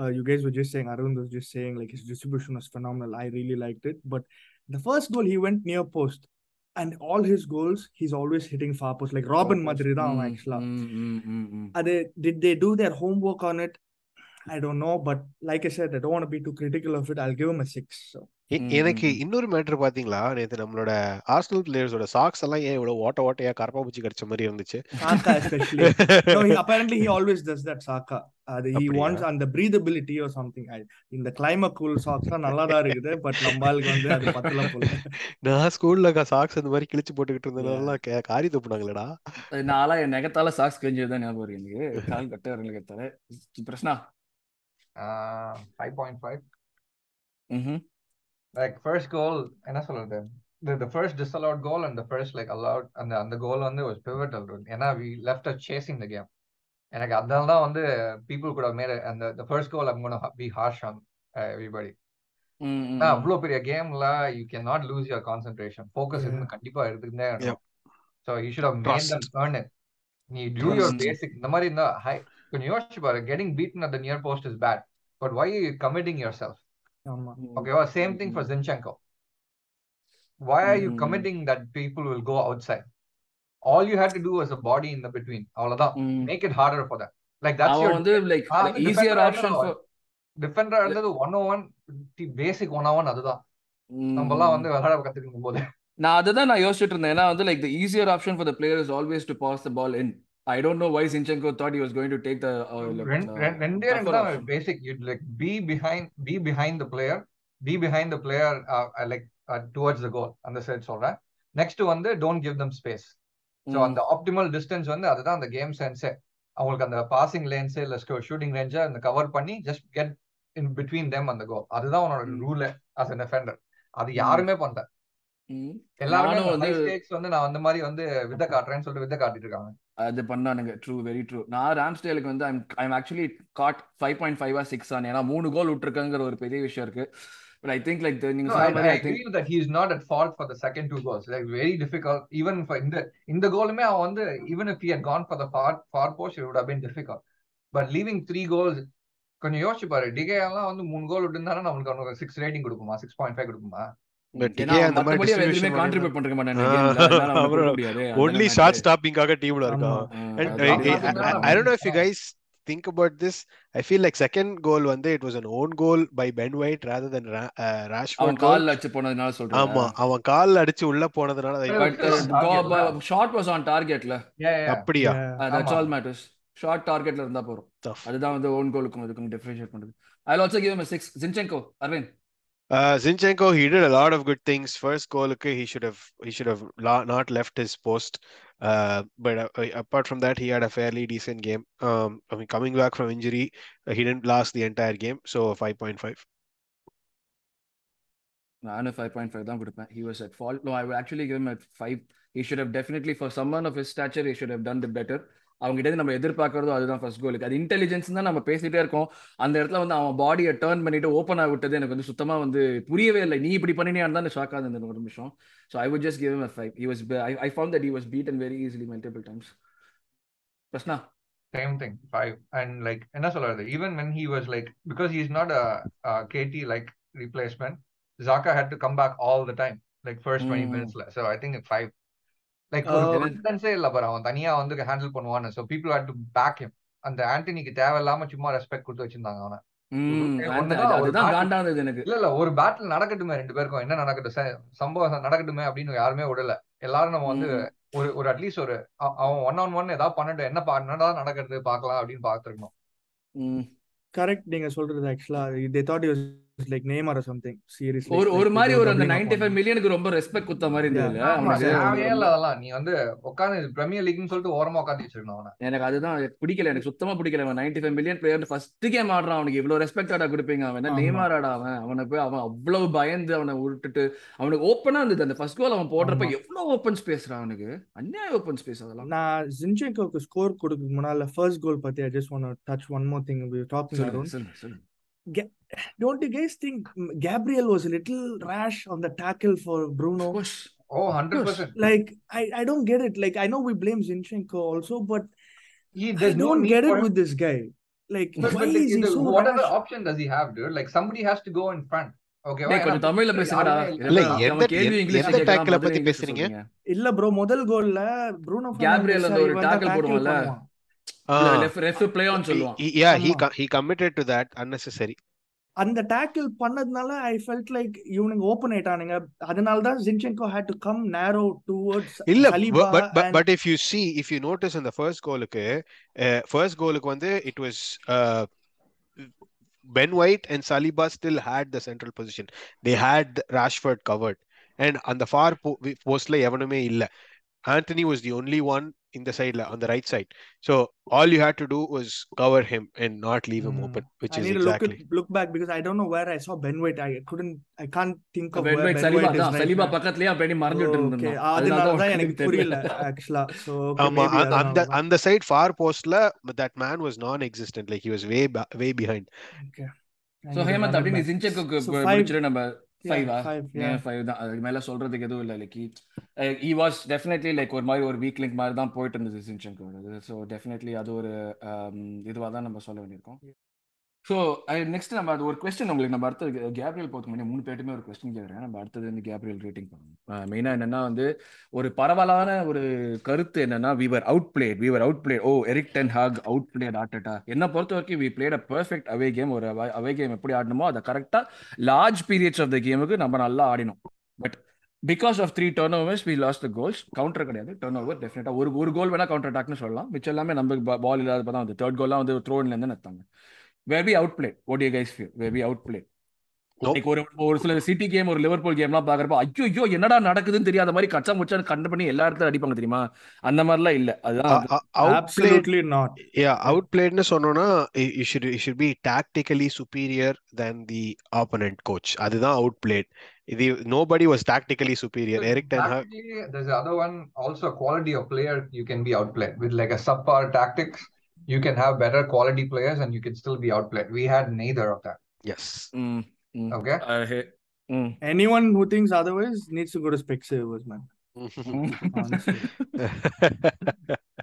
uh, you guys were just saying, Arun was just saying like his distribution was phenomenal. I really liked it. But the first goal, he went near post, and all his goals, he's always hitting far post. Like Robin Madrid, ம், actually. ம், ம், ம், ம். Are they, did they do their homework on it? I don't know, but like I said, I don't want to be too critical of it. I'll give him a six. So எ- ம், எனக்கு. இன்னொரு matter பாத்தீங்களா நேத்து நம்மளோட Arsenal பிளேயர்ஸோட socks எல்லாம் ஏன் இவ்வளவு ஓட்ட ஓட்டையா கரப்பா பூச்சி கடிச்ச மாதிரி இருந்துச்சு Saka especially. no, he, apparently he always does that. Saka. Uh, the- he அப்படியா? wants on the breathability or something. I, in the climate cool socks தான் நல்லா தான் இருக்குது பட் நம்ம ஆளுக்கு வந்து அது பத்தல போல நான் ஸ்கூல்ல சாக்ஸ் அந்த மாதிரி கிழிச்சு போட்டுக்கிட்டு இருந்ததுனால கே- காரி துப்புனாங்களேடா நாளா என் நெகத்தால சாக்ஸ் கிழிஞ்சதுதான் ஞாபகம் இருக்கு கால் கட்ட வரல கத்தால Prasanna five point five. Like first goal என்ன சொல்றது the the first disallowed goal and the first like allowed அந்த அந்த கோல் வந்து was pivotal dude. ஏன்னா we left us chasing the game எனக்கு அதனால தான் வந்து people கூட மேல அந்த the first goal I'm gonna be harsh on uh, everybody ம், ம், ஏன்னா ம். அவ்வளோ பெரிய கேம்ல you cannot lose your concentration focus Yeah. இருந்து கண்டிப்பா எடுத்துக்கிட்டே you should have made Trust. them earn it நீ do your Trust. basic இந்த மாதிரி இருந்தா ஹை கொஞ்சம் யோசிச்சு பாரு getting beaten at the near post is bad but why are you committing yourself ஆமா Okay, well, same thing for Zinchenko. Why are you Mm. committing that people will go outside? All you had to do was a body in the between. All of that. ம். Make it harder for them. Like that's அவன் your வந்து like easier defender option ஆயிடும். defender இருந்தது one o one basic one one அதுதான் நம்ம எல்லாம் வந்து விளையாட கத்துக்கும் போது நான் அதுதான் நான் யோசிச்சுட்டு இருந்தேன் ஏன்னா வந்து like the easier option for the player is always to pass the ball in I don't know why Zinchenko thought he was going to take the uh, ரெண்டு- ரெண்டு- தான். Basic you like be behind be behind the player be behind the player like towards the goal அந்த side சொல்றேன். Next வந்து don't give them space so அந்த optimal distance வந்து அதுதான் அந்த கேம் சென்ஸே அவங்களுக்கு அந்த பாசிங் லேன்ஸ் இல்ல ஷூட்டிங் ரேஞ்சை அந்த கவர் பண்ணி just get in between them அந்த கோல் அதுதான் உன்னோட ரூல் அஸ் அ டிஃபெண்டர் அது யாருமே பண்ணல. எல்லாருமே ஹை ஸ்டேக்ஸ் வந்து நான் அந்த மாதிரி வந்து வித்த காட்டுறேன்னு சொல்லிட்டு வித்த காட்டிட்டு இருக்காங்க அது பண்ணானுங்க. ட்ரூ வெரி ட்ரூ நான் ராம்ஸ்டேலுக்கு வந்து I'm I'm actually got five point five six on ஏன்னா மூணு கோல் விட்டுருக்காங்கிற ஒரு பெரிய விஷயம் இருக்கு. I think like the, நீங்க சொன்ன மாதிரி think agree that he is not at fault for the second two goals. Like very difficult. Even for இந்த இந்த கோலுமே அவன் வந்து even if he had gone for the far far post, it would have been difficult. But leaving three goals கொஞ்சம் யோசிச்சு பாரு. Decay எல்லாம் வந்து மூணு கோல் விட்டுருந்தாலும் நம்மளுக்கு அவனுக்கு சிக்ஸ் ரேட்டிங் கொடுக்குமா? சிக்ஸ் பாயிண்ட் ஃபைவ் கொடுக்குமா? Shot match. stoppingகாக டீம்ல. இருக்கான் you அவன் guys think about this. I feel like second goal வந்து it was an own goal by Ben White rather than Ra- uh, Rashford அவன் அடிச்சு போனதுனால சொல்றேன். ஆமா. அவன் கால் அடிச்சு உள்ள போனதுனால பட் on target ல. ஷார்ட் வாஸ் ஆன் டார்கெட்ல. அப்படியா. தட்ஸ். ஆல் மேட்டர்ஸ் ஷார்ட் டார்கெட்ல இருந்தா போறோம். அதுதான் வந்து ஓன் கோலுக்கும் இதுக்கும் டிஃபரன்ஷியேட் பண்றது. I also give him a 6 Zinchenko Aravind Uh, Zinchenko, he did a lot of good things. First goal, okay, he should have he should have la- not left his post. Uh, but uh, uh, apart from that, he had a fairly decent game. Um, I mean, coming back from injury, uh, he didn't last the entire game, so 5.5. நானும் five point five தான் கொடுப்பேன் he was at fault no I will actually give at five he should have definitely for someone of his stature he should have done the better அவங்ககிட்ட நம்ம எதிர்பார்க்கறதும் அதுதான் first கோலுக்கு அது intelligence தான் நம்ம பேசிட்டே இருக்கோம். அந்த இடத்துல வந்து அவன் பாடியை டர்ன் பண்ணிட்டு ஓப்பன் ஆகி விட்டது எனக்கு வந்து சுத்தமா வந்து புரியவே இல்லை. நீ இப்படி பண்ணினியான்னு தான் ஷாக் ஆகுது ஒரு நிமிஷம். So I would just give him a five he was I found that he was beaten very easily multiple times. பிரஸ்னா Same thing, five. And like, என்ன சொல்றது, even when he was like, because he's not a, a KT like replacement, Zaka had to come back all the time, like first 20 Mm. minutes. So I think it's five. Like, ஒரு confidence-ஏ இல்ல பாரு, அவன் தனியா வந்து handle பண்ணுவான்னு. So people had to back him. அந்த ஆண்டனிக்கு தேவையில்லாம சும்மா ரெஸ்பெக்ட் கொடுத்து வச்சிருந்தாங்க அவனை. இல்ல இல்ல ஒரு பேட்டில் நடக்கட்டுமே ரெண்டு பேருக்கும் என்ன நடக்கட்டும் ச- சம்பவம் நடக்கட்டுமே அப்படின்னு யாருமே விடல எல்லாரும் நம்ம வந்து. ஒரு ஒரு அட்லீஸ்ட் ஒரு அவன் ஒன் ஆன் ஒன் ஏதாவது பண்ணட்டும் என்ன என்னடா நடக்கிறது பார்க்கலாம் அப்படின்னு பார்த்துருக்கணும் ம். கரெக்ட் நீங்க சொல்றது ஆக்சுவலா they thought like name or something seriously ஒரு ஒரு மாதிரி ஒரு அந்த 95 ஃபைவ் மில்லியனுக்கு ரொம்ப ரெஸ்பெக்ட் குத்த மாதிரி இருந்தது அதெல்லாம் நீ வந்து உட்காந்து பிரீமியர் லீக்னு சொல்லிட்டு ஓரமா உட்காந்து வச்சிருக்கணும் அவனை. எனக்கு அதுதான் பிடிக்கல எனக்கு சுத்தமா பிடிக்கல அவன். 95 five million player first game ஆடுறான் அவனுக்கு. இவ்வளவு ரெஸ்பெக்டடா கொடுப்பீங்க அவன். நேமார் ஆடா அவன்? அவனை போய் அவன் அவ்வளவு பயந்து அவனை விட்டுட்டு அவனுக்கு ஓப்பனா இருந்தது. அந்த ஃபர்ஸ்ட் கோல் அவன் போடுறப்ப. எவ்வளவு ஓப்பன் ஸ்பேஸ்ரா அவனுக்கு? அந்நியாய ஓப்பன் ஸ்பேஸ் அதெல்லாம். நான் ஜின்சென்கோக்கு ஸ்கோர் கொடுக்க முன்னால ஃபர்ஸ்ட் கோல் பத்தி I just want touch one more thing we talking around don't you guys think Gabriel was a little rash on the tackle for Bruno Push. Oh hundred percent like I I don't get it like I know we blame Zinchenko also but I there's no don't need get for it him with this guy like But, why but the, is he the, so what other rash option does he have, dude? Like somebody has to go in front. Okay, டேய், கொஞ்சம் தமிழ்ல பேசுங்கடா இல்ல, அவன் எந்த- கேள்வி எந்த- இங்கிலீஷ்ல எந்த கேட்கலாம், tackle-அ பதில் பத்தி இங்கிலீஷ்ல பேசுறீங்க? சொல்லுங்க. இல்ல ப்ரோ முதல் கோல்ல ப்ரூனோ Gabriel அந்த ஒரு tackle போடுவான்ல? இல்ல, Ah, ref- ref play on சொல்லுவான் he- yeah, he ஆமா. co- he committed to that unnecessary. அந்த டேக்கிள் பண்ணதுனால ஐ ஃபெல்ட் லைக் இவனுங்க ஓபன் ஆயிட்டானுங்க அதனால தான் Zinchenko had to come narrow towards இல்ல Saliba and but if you see if you notice in the first கோலுக்கு uh, first கோலுக்கு வந்து it was uh, Ben White and Saliba still had the central position they had Rashford covered and on the far po- postல எவனுமே இல்ல Anthony was the only one in the side on the right side so all you had to do was cover him and not leave him Hmm. open which I is need to look exactly at, look back because I don't know where I saw Ben White. I couldn't, I can't think of Ben where Ben Saliba White is right now. பக்கத்துலயே அப்படி Okay, இருந்தான் அதனால தான் எனக்கு. புரியல so okay ஆமா அந்த- அந்த சைடு ஃபார் போஸ்ட்ல that man was non-existent like he was way way behind okay so Hemant அப்படி நீ சின்செக்கு So five. முடிச்சிட்டு நம்ம ஃபைவ் ஏன் ஃபைவ் தான். அதுக்கு மேல சொல்றதுக்கு எதுவும் இல்லை like he was definitely like ஒரு மாதிரி ஒரு வீக் லிங்க் மாதிரி தான் போயிட்டு இருந்தது ஸோ டெஃபினெட்லி அது ஒரு இதுவாக தான் நம்ம சொல்ல வேண்டியிருக்கோம். ஸோ நெக்ஸ்ட் நம்ம அது ஒரு கொஸ்டின் உங்களுக்கு நம்ம அடுத்தது கேப்ரியல் போகிறதுக்கு முன்னாடி மூணு பேருமே ஒரு கொஸ்டின் கேட்குறேன் நம்ம அடுத்தது வந்து கேப்ரியல் ரேட்டிங் பண்ணணும். மெயினாக என்னன்னா வந்து ஒரு பரவலான ஒரு கருத்து என்னன்னா we were out played we were out played oh Erik ten Hag out played ஆட்டட்டா என்ன பொறுத்த வரைக்கும் we played a perfect away game ஒரு அவே கேம் எப்படி ஆடணுமோ அதை கரெக்டாக லார்ஜ் பீரியட்ஸ் ஆஃப் த கேமுக்கு நம்ம நல்லா ஆடினோம். But because of three turn overs we lost the goals counter கிடையாது. டர்ன் ஓவர் டெஃபினட்டாக ஒரு ஒரு கோல் வேணா கவுண்டர் அட்டாக்னு சொல்லலாம். மிச்சம் எல்லாமே நம்ம பால் இல்லாதப்ப தான் வந்து தேர்ட் கோல்லாம் வந்து த்ரோன்லேருந்து நடத்தாங்க where we out played vote you guys few where we out played Nope. Like ஒரு ஒரு சில சிட்டி கேம் ஒரு லிவர்பூல் கேம்லாம் பாக்குறப்ப ஐயோ ஐயோ என்னடா நடக்குதுன்னு தெரியாத மாதிரி கச்சா முச்சான்னு கண்டு பண்ணி எல்லா இடத்துல அடிப்பாங்க தெரியுமா அந்த மாதிரிலாம் இல்ல அதுதான் அது. அவுட் absolutely not Yeah, outplayedனு சொன்னோம்னா you you should you should be tactically superior than the opponent coach. அதுதான் outplayed. இது nobody was tactically superior. Eric Ten Hag. Tactically, there's the other one also quality of player you can be outplayed with like a subpar tactics. You can have better quality players and you can still be outplayed. We had neither of that. Yes. ம், ம். Okay. Uh, hey. ம். anyone who thinks otherwise needs to go to Specsavers man honestly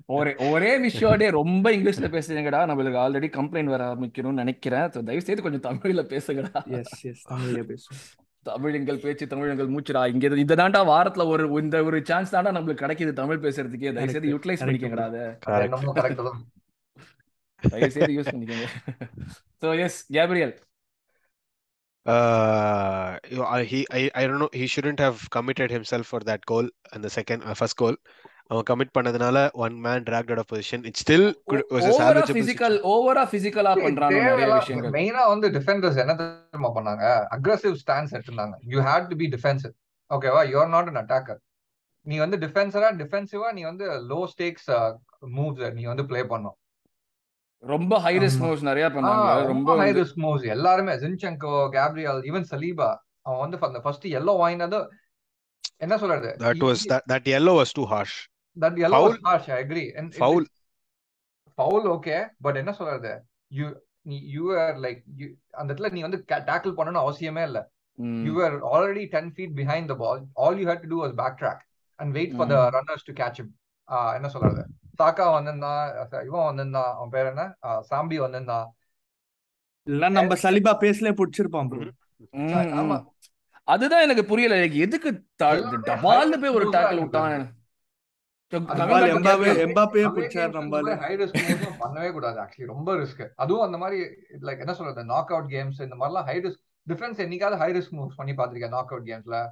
ஒரே ஒரே விஷயோடே ரொம்ப இங்கிலீஷ்ல பேசுறீங்கடா நம்மளுக்கு already complaint வர ஆரம்பிக்கணும்னு நினைக்கிறேன் So, தயவு செய்து கொஞ்சம் தமிழ்ல பேசுங்கடா yes yes தமிழ்லயே பேசுவோம் தமிழ் எங்கள் பேச்சு தமிழ் எங்கள் மூச்சுடா இங்க இது- இந்த தாண்டா வாரத்துல ஒரு இந்த ஒரு சான்ஸ் தாண்டா நம்மளுக்கு கிடைக்குது தமிழ் பேசுறதுக்கே தயவு செய்து. Utilise Correct. பண்ணிக்கங்கடா அதை அது Correct. என்னமோ correct தான். தயவு செய்து யூஸ் பண்ணிக்கங்க so yes Gabriel Uh, he I, I don't know he shouldn't have committed himself for that goal and the second uh, first goal. அவன் கமிட் பண்ணதுனால one man dragged out of position. It still could, was a ஓவரா salvageable physical situation. ஓவரா பிசிக்கலா பண்றாங்க நிறைய விஷயங்கள். மெயினா வந்து டிஃபெண்டர்ஸ் என்ன தெரியுமா பண்ணாங்க? அக்ரஸிவ் ஸ்டான்ஸ் எடுத்திருந்தாங்க. You had to be defensive ஓகேவா யூ ஆர் நாட் அட்டாக்கர் நீ வந்து டிஃபென்சரா டிஃபென்சிவா நீ வந்து லோ ஸ்டேக்ஸ் மூவ்ஸ் நீ வந்து ப்ளே பண்ணும் ரொம்ப ஹை ரிஸ்க். மூவ்ஸ் நிறைய பண்ணாங்க ரொம்ப ஹை ரிஸ்க் மூவ்ஸ் எல்லாருமே ஜின்செங்கோ கேப்ரியல் ஈவன் சலீபா அவன் வந்து அந்த ஃபர்ஸ்ட் எல்லோ வாங்கினது என்ன சொல்றது That was that that yellow was too harsh. That yellow Foul. Harsh I agree Foul. Foul okay but என்ன சொல்றது யூ நீ யூ ஆர் லைக் அந்த இடத்துல நீ வந்து டேக்கிள் பண்ணணும் அவசியமே இல்ல you were already 10 feet behind the ball. All you had to do was backtrack and wait for the runners to catch him. ஆஹ் என்ன சொல்றது சாக்கா வந்திருந்தான் இவன் வந்திருந்தான் அவன் பேர் என்ன? சாம்பி வந்திருந்தான் இல்ல நம்ம சலிபா பேசலே புடிச்சிருப்பான். ஆமா. அதுதான் எனக்கு புரியல. எனக்கு எதுக்கு எல்லாமே டபால்னு போய் ஒரு risk விட்டான்? பண்ணவே கூடாது. ஆக்சுவலி ரொம்ப ரிஸ்க் அதுவும் அந்த மாதிரி லைக் என்ன சொல்றது? நாக் அவுட் கேம்ஸ் இந்த மாதிரிலாம் ஹை ரிஸ்க் டிஃபென்ஸ் என்னைக்காவது ஹை ரிஸ்க் மூவ்ஸ் பண்ணி பாத்திருக்கேன் நாக் அவுட் கேம்ஸ்ல.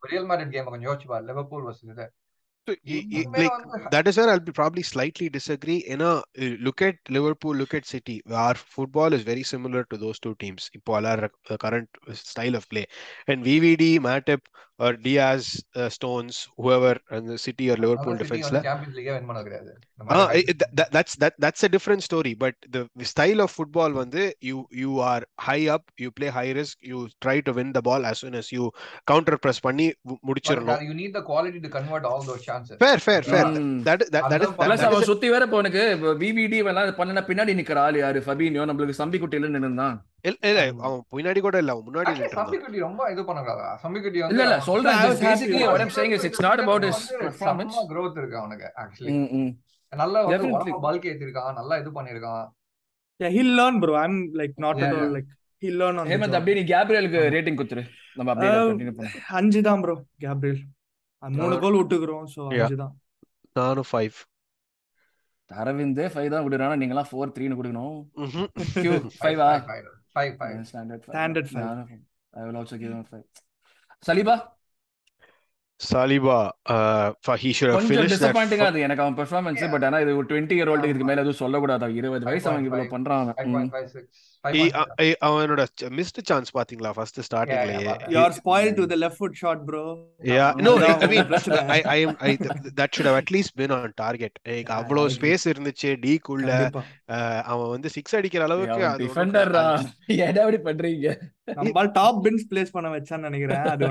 ரியல் மேரிட் கேம் கொஞ்சம் யோசிச்சு பாரு. Liverpool versus So, mm-hmm. like, that is where I'll be probably slightly disagree. In a uh, look at Liverpool, look at City. Our football is very similar to those two teams. Ippo, our uh, current uh, style of play, and VVD, Matip, or Diaz, uh, Stones, whoever, and the City or Liverpool City defense. Win Ah, that, that's that that's a different story. But the, the style of football, வந்து you you are high up, you play high risk, you try to win the ball as soon as you counter press பண்ணி மு- But முடிச்சிடணும். you need the quality to convert all those chances. Fair, fair, fair. ம். That that that is அதுதான் that, Plus that அவன் is a- சுத்தி வேற இப்போ உனக்கு விவிடி எல்லாம் பண்ணனா பின்னாடி நிக்கிற ஆள் யாரு ஃபபீனியோ நம்மளுக்கு சம்பி குட்டியில நின்னுதான் இல்ல அவன் பின்னாடி கூட இல்ல முன்னாடி. சம்பிக்குட்டி ரொம்ப இது பண்ணக்கூடாதா சம்பிக்குட்டி இல்ல இல்ல சொல்றேன் பேசிக்கலி growth இருக்கு அவனுக்கு ஆக்சுவலி. நல்லா வந்து Definitely. உடம்பு பல்க் ஏத்திருக்கான் நல்லா இது பண்ணிருக்கான். Yeah he'll learn bro. I'm like not at Yeah, all yeah. like he'll learn on the Hemant job. அப்படியே நீ கேப்ரியலுக்கு ரேட்டிங் குத்துரு நம்ம அப்படியே Uh, கண்டினியூ பண்ணுவோம் அஞ்சு தான் ப்ரோ கேப்ரியல் மூணு கோல் விட்டுக்கிறோம் சோ. அஞ்சு தான் நானும் அரவிந்தே ஃபைவ் தான் விடுறானா நீங்களாம் ஃபோர் த்ரீன்னு கொடுக்கணும். Five ah five five standard Standard five. I will also give five Saliba Saliba uh, for- he should have கொஞ்சம் finished that டிசப்பாயிண்டிங்கா fir- அது எனக்கு அவன் பெர்ஃபார்மன்ஸ் பட் ஆனா இது ஒரு டுவெண்ட்டி இயர் ஓல்டு இதுக்கு மேல எதுவும் சொல்லக்கூடாது. அவன் இருபது வயசு அவன் இவ்வளவு பண்றான் அவனோட மிஸ்ட் சான்ஸ் பாத்தீங்களா ஃபர்ஸ்ட் ஸ்டார்டிங்லயே you are spoiled to the left foot shot bro. Yeah, no, I, அதான் I mean, உங்க பிரச்சனை. I, I am, I, th- that should have at least been on target. Like, Yeah, அவ்வளோ. Space இருந்துச்சு டீக்குள்ள கண்டிப்பா. அவன் வந்து சிக்ஸ் அடிக்கிற அளவுக்கு டிஃபெண்டர் அது- ஏடா அப்படி பண்றீங்க? நம்ம டாப் பெஞ்ச் பிளேஸ் பண்ண வச்சான்னு நினைக்கிறேன் அது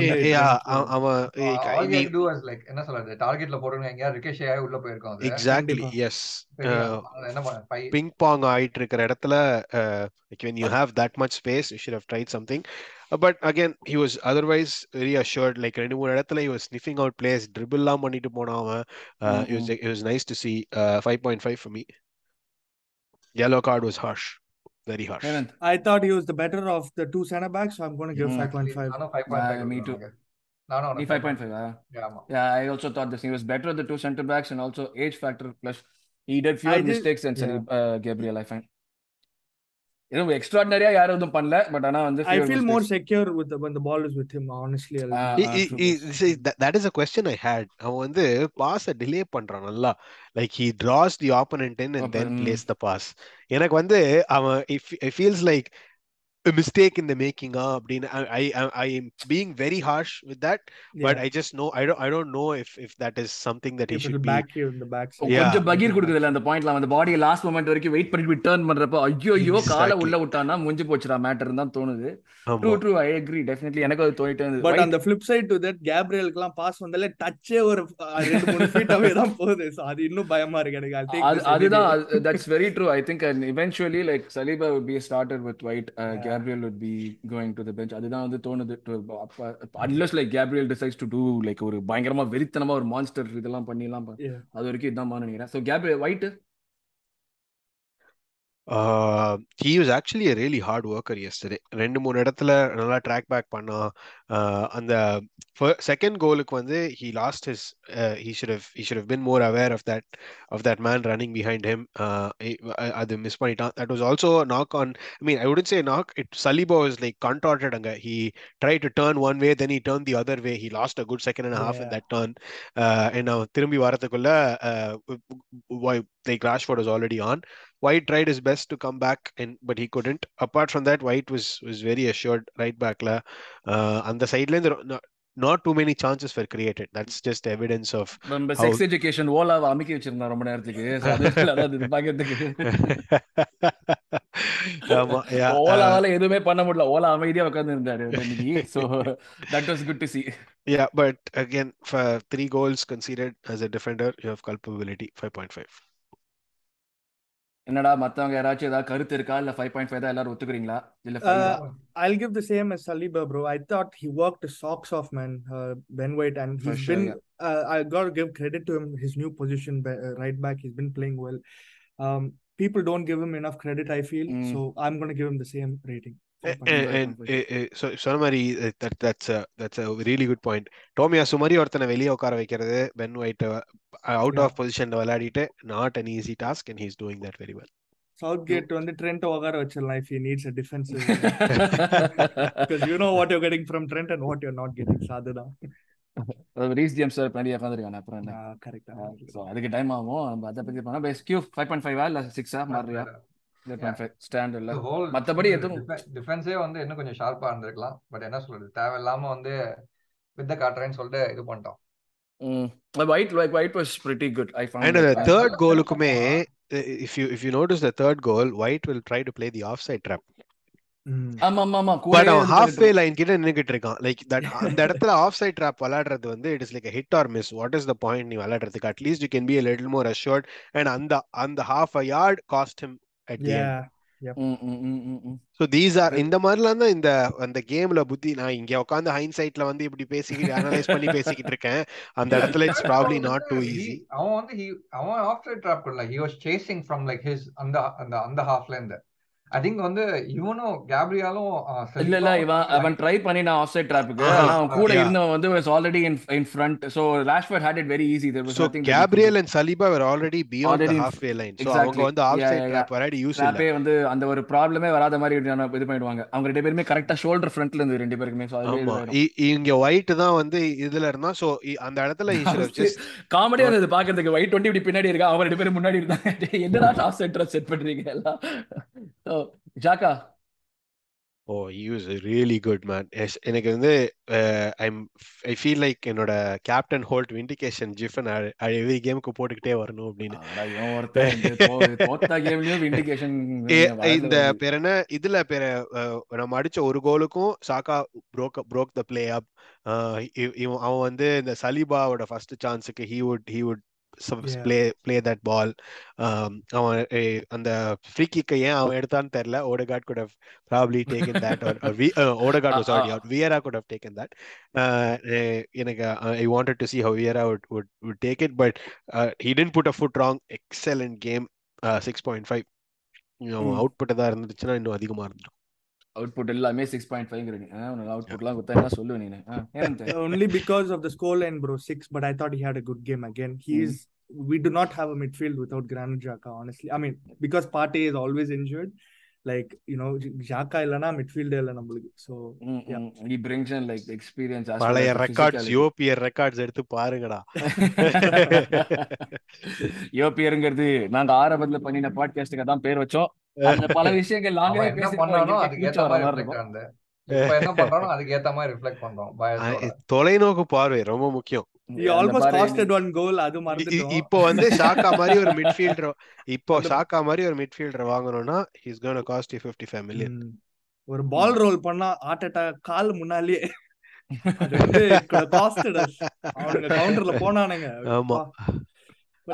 என்ன சொல்றது டார்கெட்ல போடுங்க எங்கயா ரிகேஷ் ஆகி உள்ள போயிருக்கோம் பண்ண ஃபைவ் பிங் பாங் ஆயிட்டு இருக்கிற இடத்துல uh, like when you have that much space you should have tried something Uh, but again he was otherwise very assured like ரெண்டு மூணு இடத்துல he was sniffing out plays dribble எல்லாம் பண்ணிட்டு uh, was Mhm. it was nice to see uh, 5.5 for me yellow card was harsh Very harsh. I thought he was the better of the two center backs, so I'm going to give mm. 5.5. No, no, 5.5. Uh, me too. No, no, no. 5.5. Uh, yeah, yeah, I also thought this. He was better of the two center backs and also age factor. Plus, he did fewer did, mistakes than yeah. uh, Gabriel, I find. எதுவும் எக்ஸ்ட்ராடனரியா யாரும் எதுவும் பண்ணல but ஆனா வந்து I fewer feel more mistakes. secure with the, when the ball is with him honestly I'll- Ah, He- ah, he- true. he- see, that, that is a question I had. அவன் வந்து பாஸ delay பண்றான் நல்லா like he draws the opponent in and then Open. plays the pass எனக்கு வந்து அவன் feels like a mistake in the making ah அப்படின்னு I, I I am being very harsh with that but Yeah. I just know I don't I don't know if if that is something that he If should the be back here in the back side. Yeah. கொஞ்சம் பகீர் கொடுக்குதுல அந்த பாயிண்ட்ல அந்த பாடியை last moment வரைக்கும் wait பண்ணிட்டு turn பண்றப்ப ஐயோ ஐயோ காலை. உள்ள விட்டானா முடிஞ்சு போச்சுடா மேட்டர் தான் தோணுது true true I agree definitely எனக்கு அது தோணிட்டே இருந்தது பட் அந்த ஃபிளிப் சைட் டு தட் கேப்ரியலுக்குலாம் பாஸ் வந்தாலே டச்சே ஒரு ரெண்டு மூணு ஃபீட் அவே தான் போகுது சோ அது இன்னும் பயமா இருக்கு எனக்கு அதுதான். That's very true I think eventually like Saliba would be a starter with Uh, Gabriel would be going to the bench அதுதான் வந்து தோணுது unless like Gabriel decides to do like ஒரு பயங்கரமா வெறித்தனமா ஒரு மான்ஸ்டர் இதெல்லாம் பண்ணி எல்லாம் ப- Yeah. அது வரைக்கும் இதான் நினைக்கிறேன் so Gabriel White Uh, he was actually a really hard worker yesterday. ரெண்டு மூணு இடத்துல நல்லா ட்ராக் பேக் பண்ணான் Uh, அந்த செகண்ட் கோலுக்கு வந்து he lost his uh, he should have he should have been more aware of that of that man running behind him uh, he- அ- அது miss பண்ணிட்டான் that was also a knock on I mean I wouldn't say knock it Saliba was like contorted அங்க he tried to turn one way then he turned the other way he lost a good second and a half in Yeah. that turn uh, and அவன் திரும்பி uh, why- like Rashford was already on White tried his best to come back, and but he couldn't. Apart from that, White was was very assured right back. La, uh, on the sideline, there not, not too many chances were created. That's just evidence of நம்ம sex education ஓலாவை அமைக்கி வச்சிருந்தோம் ரொம்ப நேரத்துக்கு பாக்கிறதுக்கு uh, ஓலாவால எதுவுமே பண்ண முடியல ஓலா அமைதியா உட்கார்ந்து இருந்தாரு so that was good to see yeah. But again, for three goals conceded as a defender, you have culpability five point five. என்னடா மத்தவங்க யாராச்சும் ஏதாவது கருத்து இருக்கா இல்ல ஃபைவ் பாயிண்ட் ஃபைவ் தான் எல்லாரும் ஒத்துக்கிறீங்களா இல்ல Uh, தான்? I'll give the same as Saliba, bro. I thought he worked his socks off, man. Uh, Ben White, and For he's sure, been. yeah. Uh, I gotta give credit to him. His new position, ba- uh, right back, he's been playing well. Um, people don't give him enough Mm. And, and uh, uh, so Sonamari, uh, that that's a that's a really good point. டோமியா சுமரி ஒருத்தனை வெளியே உட்கார வைக்கிறது Ben White out. Of பொசிஷன்ல விளையாடிட்டு not an easy task and he's doing that very well Southgate வந்து Trent உட்கார வச்சிடலாம் if he needs a defensive. Because you know what you're getting from Trent and what you're not getting. So அதுதான். Reece James sir பின்னாடி உட்காந்துருக்காங்க அப்புறம் என்ன Uh, correct. So அதுக்கு time ஆகும் நம்ம அதை பத்தி பண்ணா best Q five point five இல்ல சிக்ஸா மாறியா ஃபைவ் பாயிண்ட் ஃபைவ் ஸ்டாண்ட் இல்ல மத்தபடி எதுவும் டிஃபென்ஸே வந்து இன்னும் கொஞ்சம் ஷார்ப்பா இருந்திருக்கலாம். பட் என்ன சொல்றது? தேவையில்லாம வந்து வித்த காட்டுறேன்னு சொல்லிட்டு இது பண்ணிட்டோம். White like White was pretty good I And the found third நல்ல- கோலுக்குமே if you if you notice the third goal, White will try to play the offside trap. Mm. ஆமா ஆமா ஆமா பட் கூட அவன் ஹாஃப் வே லைன் கிட்ட நின்னுகிட்டு இருக்கான். Like that அந்த இடத்துல ஆஃப் சைட் ட்ராப் விளையாடுறது வந்து it is like hit or miss what is the point நீ விளையாடுறதுக்கு? At least you can be little more assured and அந்த அந்த half a yard cost him so these are இந்த மாதிரிலாம் தான் இந்த அந்த கேம்ல புத்தி நான் இங்க உட்காந்து ஹைன் சைட்ல வந்து இப்படி பேசிக்கிட்டு அனலைஸ் பண்ணி பேசிக்கிட்டு இருக்கேன். அந்த இடத்துல it's probably not too easy அவன் வந்து he அவன் ஆஃப்டர் ட்ராப் பண்ணல he was chasing from like his அந்த அந்த அந்த ஹாஃப்ல இருந்து. ஐ திங்க் வந்து இவனும் கேப்ரியாலும் இல்ல இல்ல இவன் அவன் ட்ரை பண்ணி நான் ஆஃப் சைட் ட்ராப்புக்கு அவன் கூட. இருந்தவன் வந்து was already in in front so Rashford had it very easy there was nothing Gabriel and Saliba were already beyond Already the in- half way line. So exactly. அவங்க வந்து of side drop விளையாடி use இல்ல. ட்ராப்பே வந்து அந்த ஒரு ப்ராப்ளமே வராத மாதிரி இது பண்ணிடுவாங்க. அவங்க ரெண்டு பேருமே கரெக்டா ஷோல்டர் ஃப்ரண்ட்ல இருந்து ரெண்டு பேருக்குமே. சோ இங்க ஒயிட் தான் வந்து இதுல இருந்தா சோ அந்த இடத்துல காமெடியா இருந்தது பாக்குறதுக்கு. ஒயிட் டுவெண்ட்டி இப்படி பின்னாடி இருக்கா? அவங்க ரெண்டு பேரும் முன்னாடி இருந்தாங்க என்னடா ஆஃப் சைட் ட்ராப் செட் பண்றீங்க எல்லாம்? Xhaka? O he was a really good man. Yes, எனக்கு வந்து ஐம் ஐ ஃபீல் லைக் என்னோட கேப்டன் ஹோல்ட் விண்டிகேஷன் ஜிஃபன் எவ்ரி கேமுக்கு போட்டுக்கிட்டே வரணும் அப்படின்னு. இந்த பேர் என்ன இதுல பேர் நம்ம அடிச்ச ஒரு கோலுக்கும் Saka broke broke the play up அவன் வந்து இந்த சலீபாவோட first சான்ஸுக்கு he would he would. Play play that ball அவன் அந்த ஃப்ரீ கிக்கை ஏன் அவன் எடுத்தான்னு தெரியல. Odegaard could have probably taken that Odegaard was already out Vieira could have taken that எனக்கு I wanted to see how Vieira would take it but uh, he didn't put a foot wrong. Excellent game. Uh, 6.5 அவன் Hmm. Output தான் இருந்துச்சுன்னா இன்னும் அதிகமா இருந்திருக்கும். Output எல்லாமே six point five உனக்கு அவுட்புட்லாம் கொடுத்தா என்ன சொல்லுவேன் நீனு ஆ, ஏன் Only because of the scoreline, bro. Six, but I thought he had a good game again. He's we do not have a midfield without Granit Xhaka, honestly. I mean, because Partey is always injured. Like you know, Xhaka இல்லனா midfield இல்ல நம்மளுக்கு. So Yeah. he brings in like experience as well பழைய records. யோபியர் records எடுத்து பாருங்கடா யோபியருங்கிறது நாங்க ஆரம்பத்துல பண்ணின பாட்காஸ்டுக்கு தான் பேர் வச்சோம் அந்த பல விஷயங்கள் நாங்களே பயத்தோட. தொலைநோக்கு பார்வை ரொம்ப முக்கியம். இப்போ வந்து ஷாக்கா மாதிரி ஒரு மிட்ஃபீல்டர் இப்போ ஷாக்கா மாதிரி ஒரு மிட்ஃபீல்டர் வாங்கணும்னா he's gonna cost you 55 million ஒரு பால் ரோல் பண்ணா ஹார்ட் அட்டாக் கால் முன்னாலேயே அது வந்து காஸ்டட் அவனுங்க கவுண்டர்ல போனானுங்க. ஆமா.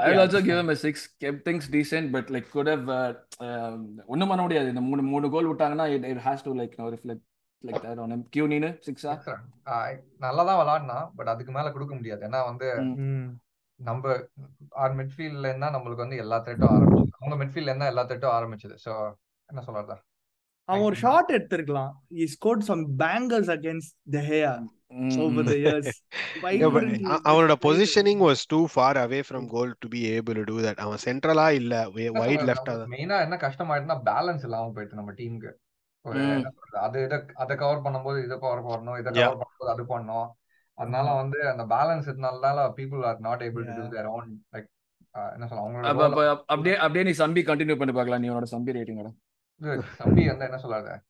I will yeah, also give him a six. Kept things decent, but like could have. Uh, um, பண்ண முடியாது. இந்த மூணு மூணு கோல் விட்டாங்கன்னா it, it has to like you know, reflect like that on him. கியூ நீனு? சிக்ஸா நல்லா தான் விளாடினான் பட் அதுக்கு மேல கொடுக்க முடியாது. ஏன்னா வந்து நம்ம ஆர் மிட்ஃபீல்ட்ல இருந்தா நம்மளுக்கு வந்து எல்லா த்ரெட்டும் ஆரம்பிச்சது அவங்க மிட்ஃபீல்ட்ல இருந்தா எல்லா த்ரெட்டும் ஆரம்பிச்சது. சோ என்ன சொல்றதா? அவன் ஒரு ஷாட் எடுத்திருக்கலாம். He scored some bangers against the hair over the years. Why Yeah, but wouldn't he அ- just அவனோட positioning was too far away from goal to be able to that அவன் சென்ட்ரலா இல்ல வைட் லெஃப்டா மெயினா என்ன கஷ்டமாயிட்டுனா பேலன்ஸ் இல்லாம போயிட்டு நம்ம டீமுக்கு சொல்றது அது இதை அதை கவர் பண்ணும்போது இதை கவர் பண்ணணும் இதை. கவர் பண்ணும்போது அது பண்ணணும். அதனால வந்து அந்த பேலன்ஸ் இருந்தனால people are not able to do their own like என்ன சொல்ல அவங்களோட அப்ப அப்படியே அப்படியே நீ சம்பி கண்டினியூ பண்ணி பார்க்கலாம் நீ உன்னோட சம்பி ரேட்டிங்கோட தம்பி வந்து என்ன சொல்லாத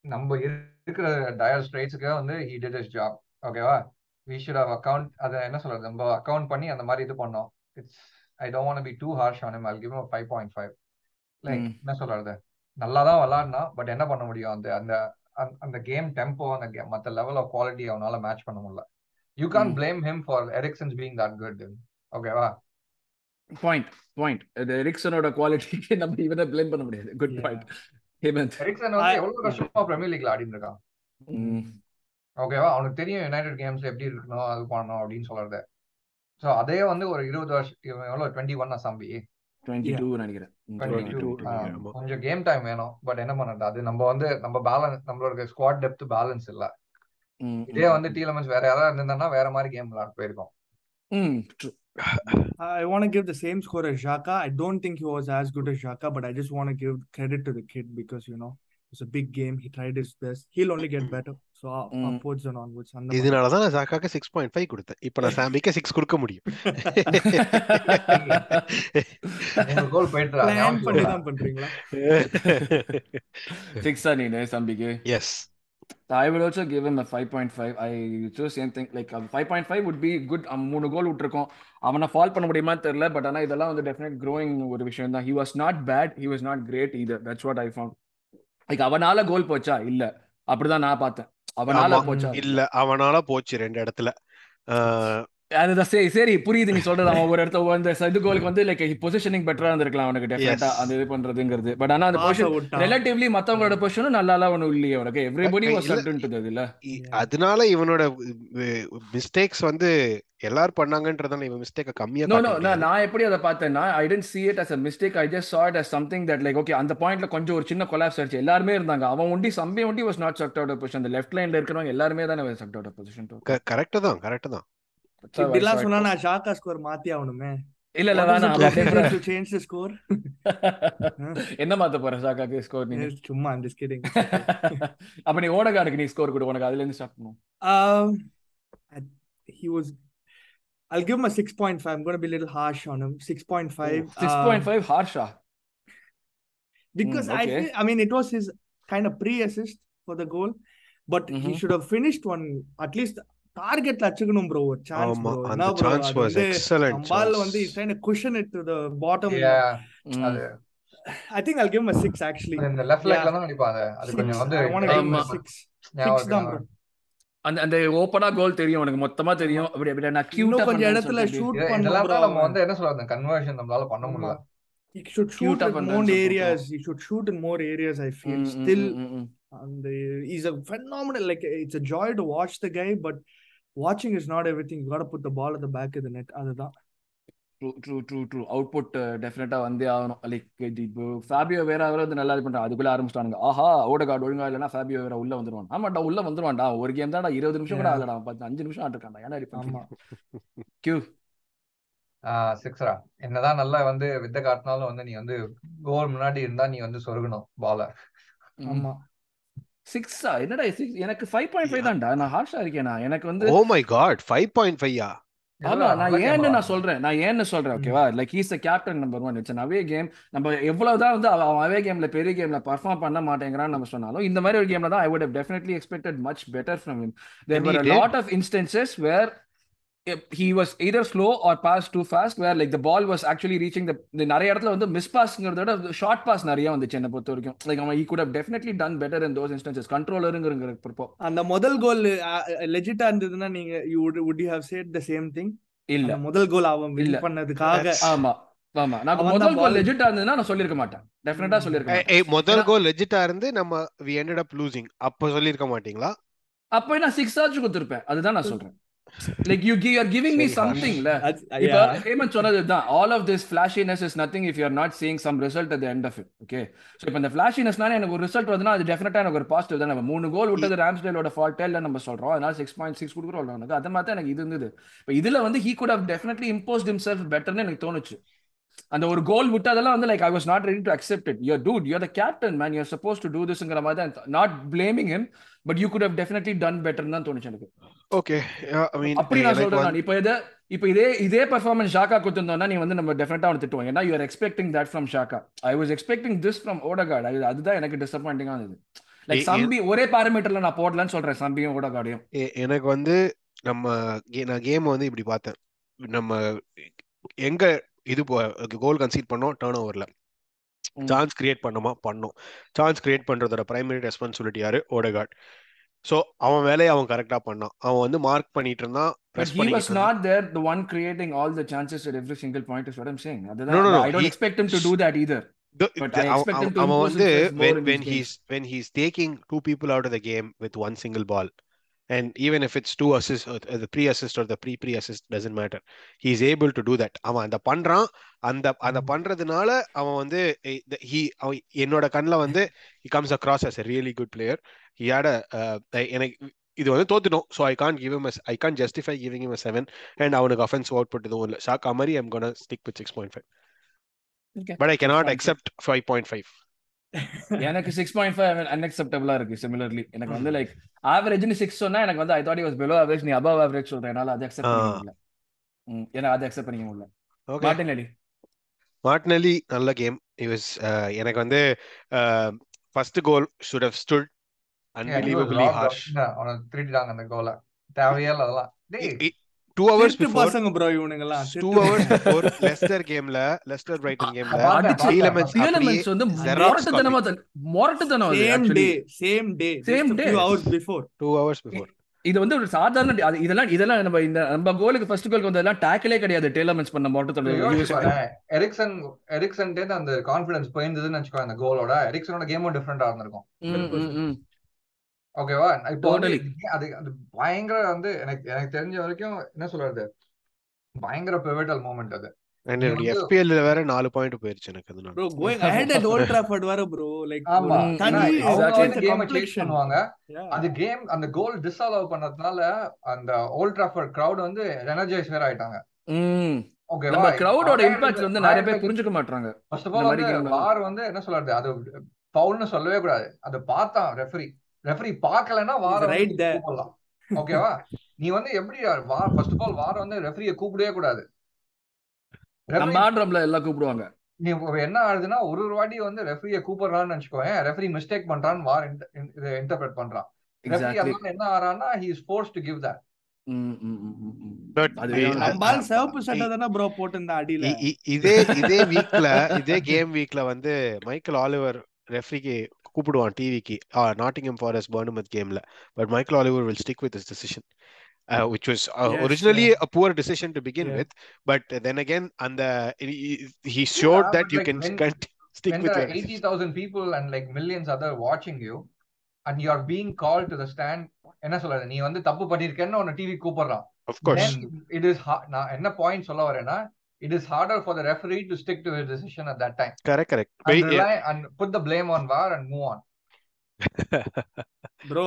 நம்ம இருக்கிற டயர் ஸ்ட்ரைட்ஸுக்கு வந்து ஹி டிட் இஸ் ஜாப் ஓகேவா வி? ஷுட் ஹவ் அக்கவுண்ட் அதை என்ன சொல்றது? நம்ம அக்கவுண்ட் பண்ணி அந்த மாதிரி இது பண்ணோம். It's I don't want be too harsh on I give five point five like. என்ன சொல்றது? நல்லா தான் விளாட்னா பட் என்ன பண்ண முடியும்? அந்த அந்த அந்த- கேம் டெம்போ அந்த game மற்ற லெவல் ஆஃப் குவாலிட்டி அவனால மேட்ச் பண்ண முடியல. You can't. Blame him for Eriksen's being that good ஓகேவா பாயிண்ட் பாயிண்ட் இது எரிக்சனோட குவாலிட்டிக்கு நம்ம இவனை பிளேம் பண்ண முடியாது. குட். பாயிண்ட் ஹேமந்த் எரிக்சன் வந்து எவ்வளவு வருஷமா பிரீமியர் லீக்ல ஆடிட்டு இருக்கான். ஓகேவா அவனுக்கு தெரியும் யுனைடெட் கேம்ஸ் எப்படி இருக்கணும் அது பண்ணணும் அப்படின்னு சொல்றது. ஸோ அதே வந்து ஒரு இருபது வருஷம் இவன் எவ்வளவு? டுவெண்ட்டி ஒன்னா சம்பி 22 நினைக்கிறேன். ம், 22 22, 22. ஆ, ஆமா. கொஞ்சம் கேம் டைம் வேணும். பட் என்ன பண்ணுறது அது நம்ம வந்து நம்ம பேலன்ஸ் நம்மளோட ஸ்குவாட் டெப்த் பேலன்ஸ் இல்ல. இதே வந்து டீலமென்ஸ் வேற யாராவது இருந்திருந்தா வேற மாதிரி கேம் விளையாட போயிருக்கோம். I want to give the same score as Xhaka. I don't think he was as good as Xhaka, but I just want to give credit to the kid because you know it's a big game. He tried his best. He'll only get better. So uh, Mm. upwards and onwards. அந்த மாதிரி. இதனாலதான் நான் சாக்காக்கு six point five கொடுத்தேன் இப்ப நான் சாம்பிக்கு six கொடுக்க முடியும் கோல் போயிட்டு Plan பண்ணி தான் பண்றீங்களா? Six ஆ நீனு சம்பிக்கு yes I would also give him a 5.5. I chose same thing. Like um, 5.5 would be good. அவன் மூணு கோல் விட்டுருக்கோம். அவனை ஃபால் பண்ண முடியுமான்னு தெரியல பட் ஆனா இதெல்லாம் வந்து டெஃபினட் க்ரோயிங் ஒரு விஷயம் தான் he was not bad he was not great either that's what I found like அவனால கோல் போச்சா? இல்ல. அப்படிதான் நான் பார்த்தேன். அவனால. போச்சா? இல்ல. அவனால போச்சு ரெண்டு இடத்துல. அதுதான் சரி சரி புரியுது நீ சொல்றது. அவன் ஒரு இடத்துல அந்த இது கோலுக்கு வந்து லைக் பொசிஷனிங் பெட்டரா இருந்திருக்கலாம் அவனுக்கு டெஃபினட்டா. அந்த இது பண்றதுங்கிறது. பட் ஆனா அந்த பொசிஷன். ரிலேட்டிவ்லி மத்தவங்களோட பொசிஷனும் நல்லா ஒன்றும் இல்லையே உனக்கு எவ்ரிபடி வாஸ் டு இல்ல. அதனால இவனோட மிஸ்டேக்ஸ் வந்து எல்லாரும் பண்ணாங்கன்றதால இவன் மிஸ்டேக்க கம்மியா நோ நோ. நான் எப்படி அதை பார்த்தேன்னா I didn't see it as a mistake. I just saw it as something that like okay அந்த பாயிண்ட்ல கொஞ்சம் ஒரு சின்ன கொலாப்ஸ் ஆயிடுச்சு. எல்லாருமே இருந்தாங்க. அவன் ஒண்டி சம்பி ஒண்டி was not sucked out of position. அந்த லெஃப்ட் லைன்ல இருக்கிறவங்க எல்லாருமே தானே position. to க- கரெக்ட் தான் கரெக்ட் தான். இப்படிலாம் சொன்னா நான் ஷாக்கா ஸ்கோர் மாத்தி ஆகணுமே இல்ல இல்ல What is வேணாம் the அப்படியே procedure to change the score? என்ன மாத்த போற சாக்காக்கு ஸ்கோர் நீ Yes, சும்மா I'm just kidding. அப்ப நீ ஓடகாடுக்கு நீ ஸ்கோர் கொடு உனக்கு அதுல இருந்து ஸ்டார்ட் பண்ணும் Um, I- he was. I'll give him a 6.5. I'm going to be a little harsh on him. 6.5. Six uh, point five ஹார்ஷா because Mm, I okay. feel, I mean, it was his kind of pre-assist for the goal, but he Mhm. should have finished one at least target அச்சுக்கணும் அந்த bro? Chance was வந்து excellent ball வந்து trying to cushion it to the bottom அது I think I'll give him a 6 actually. அது இந்த left லெக்ல தான் அடிப்பாங்க அது. கொஞ்சம் வந்து a ஆமா. 6 ஞாபகம் 6 தான் bro. இருக்கா? அந்த அந்த ஓப்பனா கோல் தெரியும் உனக்கு மொத்தமா தெரியும். அப்படி அப்படி நான் கியூட்டா கொஞ்சம் இடத்துல ஷூட் தான் நம்ம. வந்து என்ன சொல்றது? கன்வர்ஷன் நம்மளால பண்ண. முடியல. He should shoot in more areas. He should shoot in more areas I feel. still and the, he's a phenomenal like it's a joy to watch the guy but watching is not everything. You got to put the ball at the back of the net. அதுதான். True true true true output டெஃபினட்டா வந்தே ஆகணும். Like இப்போ Fabio வேற வந்து நல்லா இது பண்றான் அதுக்குள்ள ஆரம்பிச்சிட்டானுங்க. ஆஹா ஓடகார்டு ஒழுங்கா இல்லைன்னா ஃபேபியோ வேற உள்ள வந்துருவான். ஆமாடா உள்ள வந்துருவான்டா. ஒரு கேம் தான்டா இருபது நிமிஷம் கூட. ஆகலடா. பத்து அஞ்சு நிமிஷம் ஆட்டிருக்கான்டா. ஏன்னா பண்றீங்க? கியூ சிக்ஸரா. என்னதான் நல்லா வந்து வித்த காட்டினாலும் வந்து நீ வந்து கோல் முன்னாடி இருந்தா நீ வந்து சொருகணும் பால ஆமா. சிக்ஸா என்னடா சிக்ஸ் எனக்கு ஃபைவ் பாயிண்ட் ஃபைவ் தான்டா. நான் ஹார்ஷா இருக்கேனா? எனக்கு வந்து oh my God five point ஃபைவ்யா ஆமா நான் ஏன்னு நான் சொல்றேன். நான் ஏன்னு சொல்றேன் ஓகேவா like he's captain number one it's away game நம்ம எவ்வளவுதான் வந்து அவன் அவே கேம்ல பெரிய கேம்ல பர்ஃபார்ம் பண்ண மாட்டேங்கிறான்னு நம்ம சொன்னாலும் இந்த மாதிரி ஒரு கேம்ல தான் I would definitely expected much better from him there were. Lot of instances where he was either slow or passed too fast where like the ball was actually reaching the the நிறைய இடத்துல வந்து miss பாஸ்ங்கிறத விட short pass நிறைய வந்துச்சு என்ன பொறுத்த வரைக்கும். Like அவன் he could have definitely done better in those instances. கண்ட்ரோலருங்கிற பொறுப்போ. அந்த முதல் கோல் லெஜிட்டா இருந்ததுன்னா நீங்க you would you have said the same thing இல்ல. முதல் கோல் அவன் இல்ல. வின் பண்ணதுக்காக ஆமா. ஆமா. நான் முதல் கோல் லெஜிட்டா இருந்ததுன்னா நான் சொல்லிருக்க மாட்டேன். டெஃபினட்டா சொல்லிருக்க ஏய், மாட்டேன். ஏய், முதல் கோல் லெஜிட்டா இருந்து நம்ம வி ended up losing. அப்ப சொல்லிருக்க மாட்டீங்களா? அப்ப நான் சிக்ஸ் ஆச்சு கொடுத்துருப்பேன். அதுதான் நான் சொல்றேன். Like you give or giving me சரி, சம்திங்ல அது- இப்ப. ஹேமந்த் சொன்னது தான் all of this flashiness is nothing if you're not seeing some result at end of it okay so இப்போ இந்த ஃபிளாஷினஸ்னால எனக்கு ஒரு ரிசல்ட் வருதுன்னா அது டெஃபினட்டா எனக்கு ஒரு பாசிட்டிவ் தான். நம்ம மூணு கோல் விட்டது ராம்ஸ்டேலோட ஃபால்ட்டே இல்லை நம்ம சொல்றோம். அதனால சிக்ஸ் பாயிண்ட் சிக்ஸ் கொடுக்குறோம் எனக்கு அது மாதிரி தான் எனக்கு இது இருந்தது. இப்போ இதுல வந்து he could have definitely imposed himself பெட்டர்னு எனக்கு தோணுச்சு. அந்த ஒரு கோல் விட்டதெல்லாம் வந்து like I was not ready to accept it you're dude you're the captain man you're suppose to do திஸ்ங்கிற மாதிரி தான் not blaming him but you could have definitely done பெட்டர்னு தான் தோணுச்சு எனக்கு. ஓகே அப்படி நான் சொல்றேன் இப்போ இதே இப்போ இதே இதே பெர்ஃபார்மன்ஸ் ஷாக்கா கொடுத்திருந்தோம்னா நீ வந்து நம்ம டெஃபினட்டா அவனை திட்டுவோம் ஏன்னா you are expecting that from Saka. I was expecting this from Odegaard அது அதுதான் எனக்கு டிசப்பாயிண்டிங்கா இருந்தது. லைக் சம்பி ஒரே பாராமீட்டர்ல நான் போடலன்னு சொல்றேன் சம்பியும் ஓடகார்டையும் எனக்கு வந்து நம்ம நான் கேம் வந்து இப்படி பார்த்தேன். நம்ம எங்க இது கோல் கன்சீட் பண்ணோம் டேர்ன் ஓவர்ல. சான்ஸ் கிரியேட் பண்ணோமா? பண்ணோம். சான்ஸ் கிரியேட் பண்றதோட பிரைமரி ரெஸ்பான்சிபிலிட்டி யாரு? ஓடகார்ட் சோ அவன் வேலையை அவன் கரெக்டா பண்ணான் அவன் வந்து மார்க் பண்ணிட்டு இருந்தான் But ப்ரெஸ் he was பண்ணிட்டு இருந்தான் not there, the one creating all the chances at every single point is what I'm saying. No, அதுதான் no, no. I don't He- expect him to do that either. The- But the- I அவன் him to வந்து himself more when in when these he's when he's taking two people out of the game with one single ball and even if it's two assists or the pre assist or the pre pre assist doesn't matter he's able to do that அவன் அந்த பண்றான் அந்த அந்த. பண்றதுனால அவன் வந்து eh, he அவன் என்னோட கண்ணுல வந்து he comes across as a really good player he had a uh, எனக்கு இது வந்து தோத்துட்டோம் so I can't give him I can't justify giving him seven and அவனுக்கு அஃபென்ஸ் அவுட் புட் எதுவும் இல்லை ஷாக்கா மாதிரி I'm gonna stick with six point five. But I cannot Fine. accept five point five எனக்கு six point five அன்அக்செப்டபிளா இருக்கு similarly எனக்கு வந்து like ஆவரேஜ்னு six சொன்னா எனக்கு வந்து I thought was below average நீ அபவ் ஆவரேஜ் சொல்றேன் என்னால அதை அக்செப்ட் பண்ணிக்க. முடியல. எனக்கு அதை அக்செப்ட் பண்ணிக்க முடியல. Okay Martinelli. நல்ல கேம் இஸ் எனக்கு வந்து first goal should have stood unbelievably harsh அவனை திருட்டிட்டாங்க அந்த கோலை தேவையே இல்லை அதெல்லாம். டூ ஹவர்ஸ் பசங்க ப்ரோ இவனுங்க எல்லாம் டூ ஹவர்ஸ் பிஃபோர் லெஸ்டர் கேம்ல லெஸ்டர் பிரைட்டன் கேம்ல Tielemans வந்து மொரட்டுத்தனம் அது same. Day same day Same same day. Day hours before two hours before இது வந்து ஒரு சாதாரண இதெல்லாம் இதெல்லாம் நம்ம இந்த நம்ம கோலுக்கு ஃபர்ஸ்ட் கோலுக்கு வந்ததெல்லாம் டேக்கிளே கிடையாது டேலமென்ஸ் பண்ண பாரேன். எரிக்சன் எரிக்சன் அந்த கான்பிடன்ஸ் போயிருந்ததுன்னு வச்சுக்கோ அந்த கோலோட எரிக்சனோட கேமும் டிஃப்ரெண்டா இருந்திருக்கும். ஓகேவா இப்போ. அது அது பயங்கர வந்து எனக்கு எனக்கு தெரிஞ்ச வரைக்கும் என்ன சொல்றது? பயங்கர பிவட்டல் மூமெண்ட் அது. வேற நாலு பாயிண்ட் போயிருச்சு எனக்கு அதனால bro going ahead at Old Trafford வர ப்ரோ லைக் ஆமா. ம், தனி ஏன்னா அவங்க exactly. வந்து கேம் சேஞ்ச் காம்ப்ளெக்ஷன் பண்ணுவாங்க. அது கேம் அந்த கோல் டிஸ்அலோவ் பண்ணதுனால அந்த ஓல்ட் ட்ராஃபர்ட் கிரவுட் வந்து எனர்ஜைஸ் வேற ஆயிட்டாங்க. ம். ஓகேவா ஆயிரத்து- இம்பாக்ட் வந்து நிறைய பேர் புரிஞ்சுக்க மாட்டாங்க ஃபர்ஸ்ட் ஆஃப் ஆல் வந்து. வார் வந்து என்ன சொல்றது? அது பவுல்னு சொல்லவே கூடாது. அது பார்த்தான் ரெஃபரி ரெஃபரி பார்க்கலன்னா வார He's right வந்து there. கூப்பிடலாம். ஓகேவா நீ வந்து எப்படி வார் ஃபர்ஸ்ட் ஆஃப் ஆல் வார வந்து ரெஃபரியை கூப்பிடவே கூடாது. எல்லாம் கூப்பிடுவாங்க. நீ என்ன ஆகுதுன்னா ஒரு ஒரு வாட்டி வந்து ரெஃபரியை கூப்பிடுறான்னு வச்சுக்கோயேன். ரெஃபரி மிஸ்டேக் பண்றான்னு வார் இன்டர்பிரட் பண்றான். என்ன ஆறான்னா he is forced to give that இதே இதே வீக்ல இதே கேம் வீக்ல வந்து மைக்கேல் ஆலிவர் ரெஃப்ரிக்கு கூப்பிடுவான் டிவிக்கு நாட்டிங்ஹாம் ஃபாரஸ்ட் பர்னுமத் கேம்ல but Michael Oliver will stick with this decision uh, which was uh, Yes, originally yeah. a poor decision to begin Yeah. with but then again and the he- he showed Yeah, that but you like can when- cont- stick when with there your are 80,000 people and like millions other watching you and you are being called to the stand என்ன சொல்றது நீ வந்து தப்பு பண்ணிருக்கேன்னு உன்னை TV கூப்பிடுறான் is ha- நான் என்ன point சொல்ல வரேன்னா it is harder for the referee to stick to his decision at that time correct correct and Wait, yeah. rely and put the blame on VAR and move on bro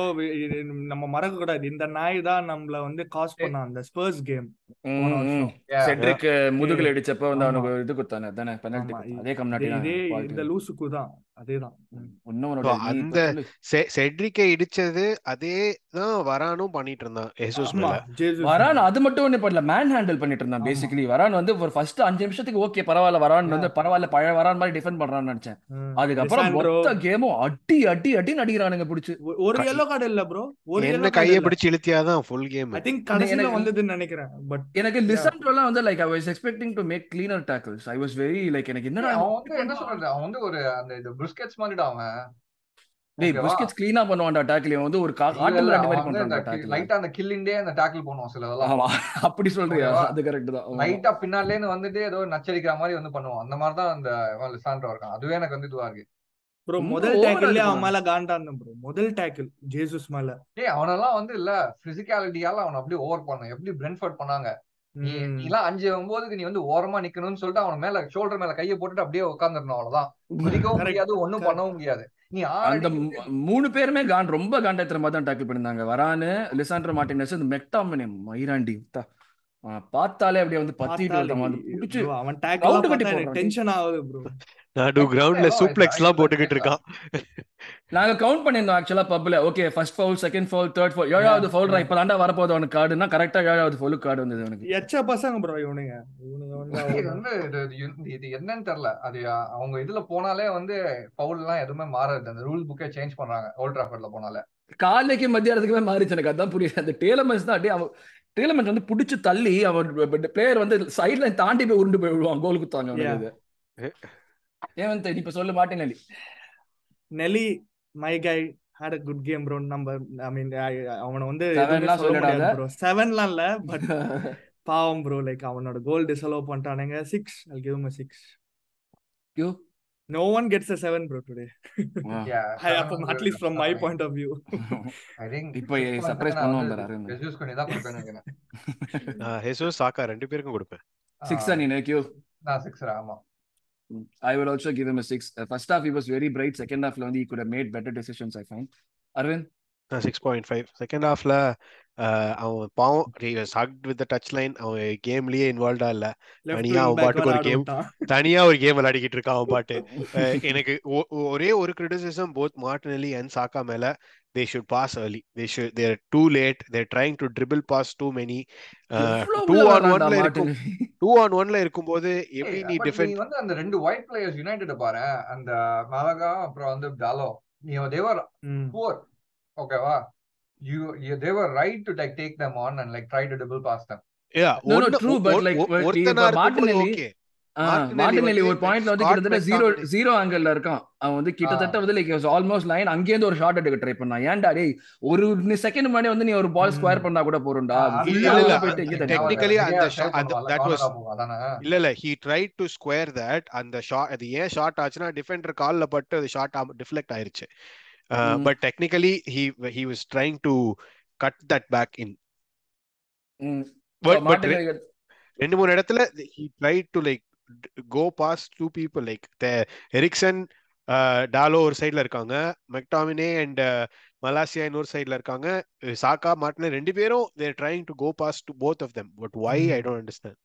நம்ம மறக்க கூடாது இந்த நாய் தான் நம்மள வந்து காஸ் பண்ண அந்த ஸ்பர்ஸ் கேம் செட்ரிக் முதுகுல அடிச்சப்ப வந்து. அவனுக்கு இது கொடுத்தானே தானே பெனல்டி அதே இதே இந்த லூசுக்கு தான் அந்த செட்ரிக்கை இடிச்சது அதே தான் வரானும் பண்ணிட்டு இருந்தான் வரான் அது மட்டும் ஒண்ணு பண்ணல மேன் ஹேண்டில் பண்ணிட்டு இருந்தான். பேசிக்கலி வரான் வந்து ஒரு ஃபர்ஸ்ட் அஞ்சு நிமிஷத்துக்கு ஓகே பரவாயில்ல வரான் வந்து பரவாயில்ல பழைய வரான் மாதிரி டிஃபெண்ட் பண்றான்னு நினைச்சேன். அதுக்கப்புறம் மொத்த கேமும் அடி அடி அடி நடிக்கிறானுங்க பிடிச்சு. ஒரு எல்லோ கார்டு இல்ல ப்ரோ ஒரு என்ன கையை பிடிச்சு இழுத்தியாதான் ஃபுல் கேம் ஐ திங்க் கடைசில எனக்கு- வந்ததுன்னு நினைக்கிறேன் பட் எனக்கு லிசன்ட்ரோலாம் வந்து like I was expecting to make cleaner tackles I was very like எனக்கு என்னடா அவன் வந்து என்ன சொல்றது? அவன் வந்து ஒரு அந்த இது பிரிஸ்கெட்ஸ் மாதிரிடா அவன். டேய் பிஸ்கெட்ஸ் க்ளீனா பண்ணுவான்டா டேக்கிள் இவன் வந்து ஒரு மிராண்டி அவன் மாதிரி பண்றான்டா டேக்கிள் லைட்டா அந்த கில்லிண்டே அந்த டேக்கிள் பண்ணுவான் சில இதெல்லாம். அப்படி சொல்றியா? அது கரெக்ட் தான். லைட்டா பின்னாலே இருந்து வந்துட்டு ஏதோ நச்சரிக்கிற மாதிரி வந்து பண்ணுவான். அந்த மாதிரி தான் அந்த லிசாண்ட்ரோ இருக்கான். அதுவே எனக்கு வந்து இதுவா இருக்கு. ப்ரோ முதல் இது அவன் மேல காண்டா இருந்தேன் ப்ரோ முதல் டேக்கிள் ஜேசஸ் மேல. ஏய் அவனெல்லாம் வந்து இல்ல பிசிக்காலிட்டியால அவன் அப்படியே ஓவர் பண்ணான். எப்படி பிரென்ஃபர்ட் பண்ணாங்க? நீ. நீலாம் அஞ்சு ஒன்பதுக்கு நீ வந்து ஓரமா நிக்கணும்னு சொல்லிட்டு அவன் மேல ஷோல்டர் மேல கையை போட்டுட்டு அப்படியே உட்காந்துருந்தோம் அவ்வளவுதான். குதிக்கவும். முடியாது ஒண்ணும். பண்ணவும் முடியாது. நீ அந்த மூணு பேருமே காண்ட் ரொம்ப காண்டாத்திர மாதிரி தான் டேக்கிள் பண்ணிருந்தாங்க வரானு லிசாண்ட்ரோ மார்டினஸ் இந்த மெக்டாமனே மயிராண்டி பார்த்தாலே அப்படியே வந்து பத்திட்டு bro, அவன் டேக்கிள் கட்டி டென்ஷன் ஆகுது ப்ரோ. நடு கிரவுண்ட்ல சூப்ளெக்ஸ் எல்லாம் போட்டுக்கிட்டு இருக்கான். நாங்க கவுண்ட் பண்ணியிருந்தோம் ஆக்சுவலா பப்ல okay first foul second foul third foul ஏழாவது ஃபவுல் yeah. இப்ப தாண்டா வரப்போகுது அவனுக்கு கார்டுனா கரெக்டா ஏழாவது ஃபவுலுக்கு கார்டு வந்தது அவனுக்கு. எச்ச பசங்க ப்ரோ இவனுங்க. இது வந்து இது என்னன்னு தெரியல. அது அவங்க இதுல போனாலே வந்து பவுல் எல்லாம் எதுவுமே மாறாது. அந்த ரூல் புக்கே சேஞ்ச் பண்றாங்க ஓல்ட் டிராஃபர்ட்ல போனாலே. காலைக்கு மத்தியானத்துக்குமே மாறிச்சு எனக்கு அதான் புரியல அந்த டேலமன்ஸ் தான் அப்படியே அவன் டேலமன்ஸ் வந்து புடிச்சு தள்ளி அவன் பிளேயர் வந்து சைட் லைன் தாண்டி போய் உருண்டு போய் விடுவான் கோல் குத்தாங்க தெரியும் இப்ப சொல்லு மாட்டேன் அலி நெலி my guy had a good game bro நம்ம ஐ மீன் அவனை வந்து எதுவுமே செவன்லாம் சொல்ல சொல்லிடாத. முடியாது ப்ரோ செவன்லாம் இல்ல பட் பாவம் ப்ரோ லைக் அவனோட goal disallow பண்ணிட்டானுங்க. Six I'll give him a six you no one gets a seven bro today. At least from my point of view. I think இப்போ surprise பண்ணுவான் பாரு அரவிந்த். பண்ணி தான் கொடுப்பேன்னு நினைக்கிறேன். நான் ஹெசூஸ் சாக்கா ரெண்டு பேருக்கும் கொடுப்பேன். சிக்ஸ் நீ கியூ நான் சிக்ஸ் ஆமா. I will also give him a six. Uh, first half he was very bright. Second half வந்து he could have made better decisions. I find. Arvind. நான் சிக்ஸ் பாயிண்ட் ஃபைவ் செகண்ட் ஹாஃப்ல அவன் பாவம் சாக்ட் with touch line அவன் கேம்லயே இன்வால்வ்டா இல்ல தனியா அவன் பாட்டுக்கு வர ஒரு கேம் தனியா ஒரு கேம் விளையாடிக்கிட்டு இருக்கான் அவன் பாட்டு அஹ் எனக்கு ஒரே ஒரு criticism both Martinelli and Saka மேல they should pass early. They should they're too late. They're trying to dribble pass too many two on ஒன்ல இருக்கும். டூ ஆன் ஒன்ல இருக்கும்போது எப்படி நீ டிஃபெண்ட் வந்து அந்த ரெண்டு ஒயிட் பிளேயர்ஸ் யுனைடெட் பாரு. அந்த மலகா அப்புறம் வந்து டாலோ நீ தேவர். புவர் ஓகேவா you never right to like take them on and like try to double pass them yeah No, no, ஒன்னு true, but ஒ- like, ஒ- but he- ஒருத்தனா ஓகே மார்டினெல்லி ஒரு பாயிண்ட்ல வந்து கிட்டத்தட்ட ஜீரோ ஜீரோ ஆங்கிள் இருக்கான். அவன் வந்து கிட்டத்தட்ட வந்து லைக் ஆல்மோஸ்ட் லைன் அங்கேருந்து ஒரு ஷாட் எடுக்க ட்ரை பண்ணான். ஏன்டா டேய் ஒரு செகண்ட் முன்னாடி வந்து நீ ஒரு பால். ஸ்கொயர் பண்ணா கூட போறோம்டா அது இல்ல, இல்ல, he try to square that அந்த ஷாட் அது ஏன் ஷாட் ஆச்சுன்னா டிஃபெண்டர் கால்ல பட்டு அது ஷாட் டிஃப்ளெக்ட் ஆயிருச்சு. But technically he he was trying to cut that back in but ரெண்டு மூணு இடத்துல he try to like go pass two people like Eriksen Dalot ஒரு சைடுல இருக்காங்க மெக்டாமினே அண்ட் மலாசியா இன்னொரு சைடுல இருக்காங்க. சாக்கா மார்டினே ரெண்டு பேரும் they're trying to go pass to both of them but why I don't understand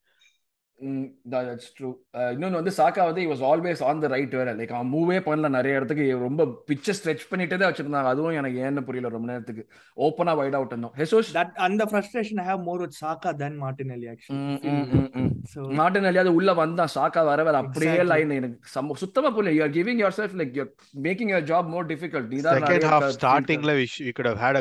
true. Uh, இன்னொன்னு வந்து சாக்கா வந்து was always on the right வேற. லைக் அவன் மூவே பண்ணல நிறைய இடத்துக்கு. ரொம்ப பிச்சை ஸ்ட்ரெச் பண்ணிட்டே தான் வச்சிருந்தாங்க அதுவும் எனக்கு ஏன்னு புரியல ரொம்ப நேரத்துக்கு. ஓப்பனா வைட் அவுட் இருந்தோம். ஹெசோஸ் that அந்த frustration I have more with Saka than Martinelli actually. I feel. so. மார்டின் அலியாவது உள்ள வந்தான். சாக்கா வர வர அப்படியே. லைன் எனக்கு சம- சுத்தமா புரியல. You are giving yourself like you making your job more difficult நீ தான் Second நிறைய half க- starting la we, sh- we could have had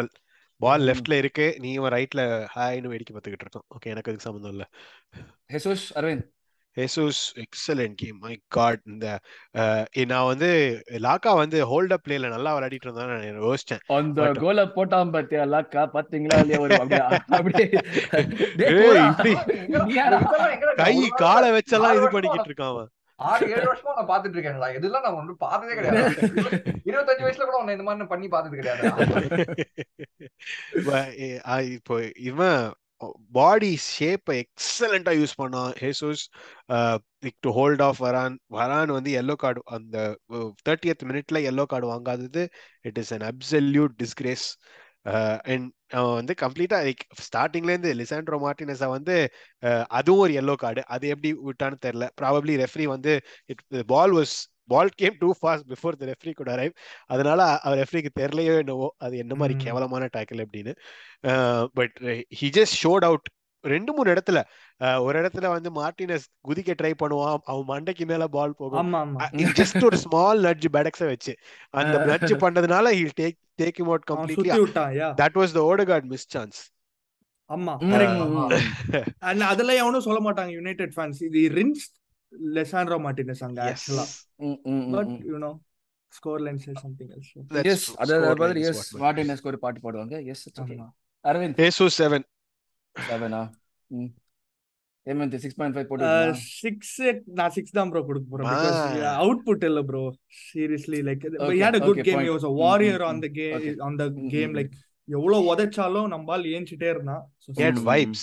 a பால். லெஃப்ட்ல இருக்கு. நீ இவன் ரைட்ல ஹாய்னு வேடிக்கை பார்த்துக்கிட்டு இருக்கான் ஓகே எனக்கு அதுக்கு சம்மந்தம் இல்ல. Jesus Arvind Jesus excellent game my God இந்த நான் வந்து லாக்கா வந்து ஹோல்ட் அப் பிளேல நல்லா விளையாடிட்டு இருந்தா நான் யோசிச்சேன். அந்த கோல போட்டான் பாத்தியா லக்கா பாத்தீங்களா இல்லையா ஒரு அப்படியே? கை காலை வச்செல்லாம் இது பண்ணிக்கிட்டு இருக்கான் அவன். ஆறு ஏழு வருஷமா நான் பாத்துட்டு இருக்கேன்டா. இதெல்லாம் நான் ஒன்றும் பார்த்ததே கிடையாது. இருபத்தஞ்சு வயசுல கூட உன்னை இந்த மாதிரி பண்ணி பார்த்தது கிடையாது. இப்போ இவன் பாடி ஷேப்பை எக்ஸலண்டா யூஸ் பண்ணான். ஹேசூஸ் டு ஹோல்ட் ஆஃப் வரான். வரான் வந்து எல்லோ கார்டு அந்த தேர்ட்டியத் மினிட்ல yellow card வாங்காதது. It is an absolute disgrace and அவன் வந்து கம்ப்ளீட்டா லைக் ஸ்டார்டிங்ல இருந்து லிசாண்ட்ரோ மார்டினஸ வந்து அதுவும் ஒரு எல்லோ கார்டு அது எப்படி விட்டான்னு தெரியல. ப்ராபப்ளி ரெஃப்ரி வந்து it ball was ball came too fast before the referee could arrive அதனால அவர் ரெஃப்ரிக்கு தெரியலையோ என்னவோ அது என்ன மாதிரி. கேவலமான டேக்கிள் அப்படின்னு. But he just showed out ரெண்டு மூணு இடத்துல. ஒரு இடத்துல வந்து மார்டினஸ் குதிக்க ட்ரை பண்ணுவான். அவன் மண்டைக்கு மேல பால் போகும். ஜஸ்ட் ஒரு ஸ்மால் நட்ஜ் பெடக்ஸ வச்சு. அந்த நட்ஜ் பண்ணதுனால he take take him out completely that was the Odegaard miss chance ஆமா அதெல்லாம் எவனும் சொல்ல மாட்டாங்க யுனைடெட் ஃபேன்ஸ் இது ரின்ஸ் லெசாண்ட்ரோ மார்டினஸ் அங்க ஆக்சுவலா but. You know score line say something else yes அதாவது எஸ் மார்டின் ஸ்கோர் பாட்டு பாடுவாங்க. எஸ் இட்ஸ் ஓகே ஆமா. அரவிந்த். ஏசு செவன் செவனா ம். சிக்ஸ் பாயிண்ட் ஃபைவ் போட்டுருக்கீங்களா சிக்ஸ் நான் சிக்ஸ் தான் ப்ரோ கொடுக்க போறேன். அவுட்புட் இல்ல bro seriously like Okay, he had a good okay, game. he point. was a warrior on the game okay. on the Mm, game mm, like எவ்வளவு உதைச்சாலும் நம்மால் ஏஞ்சிட்டே இருந்தான். Vibes.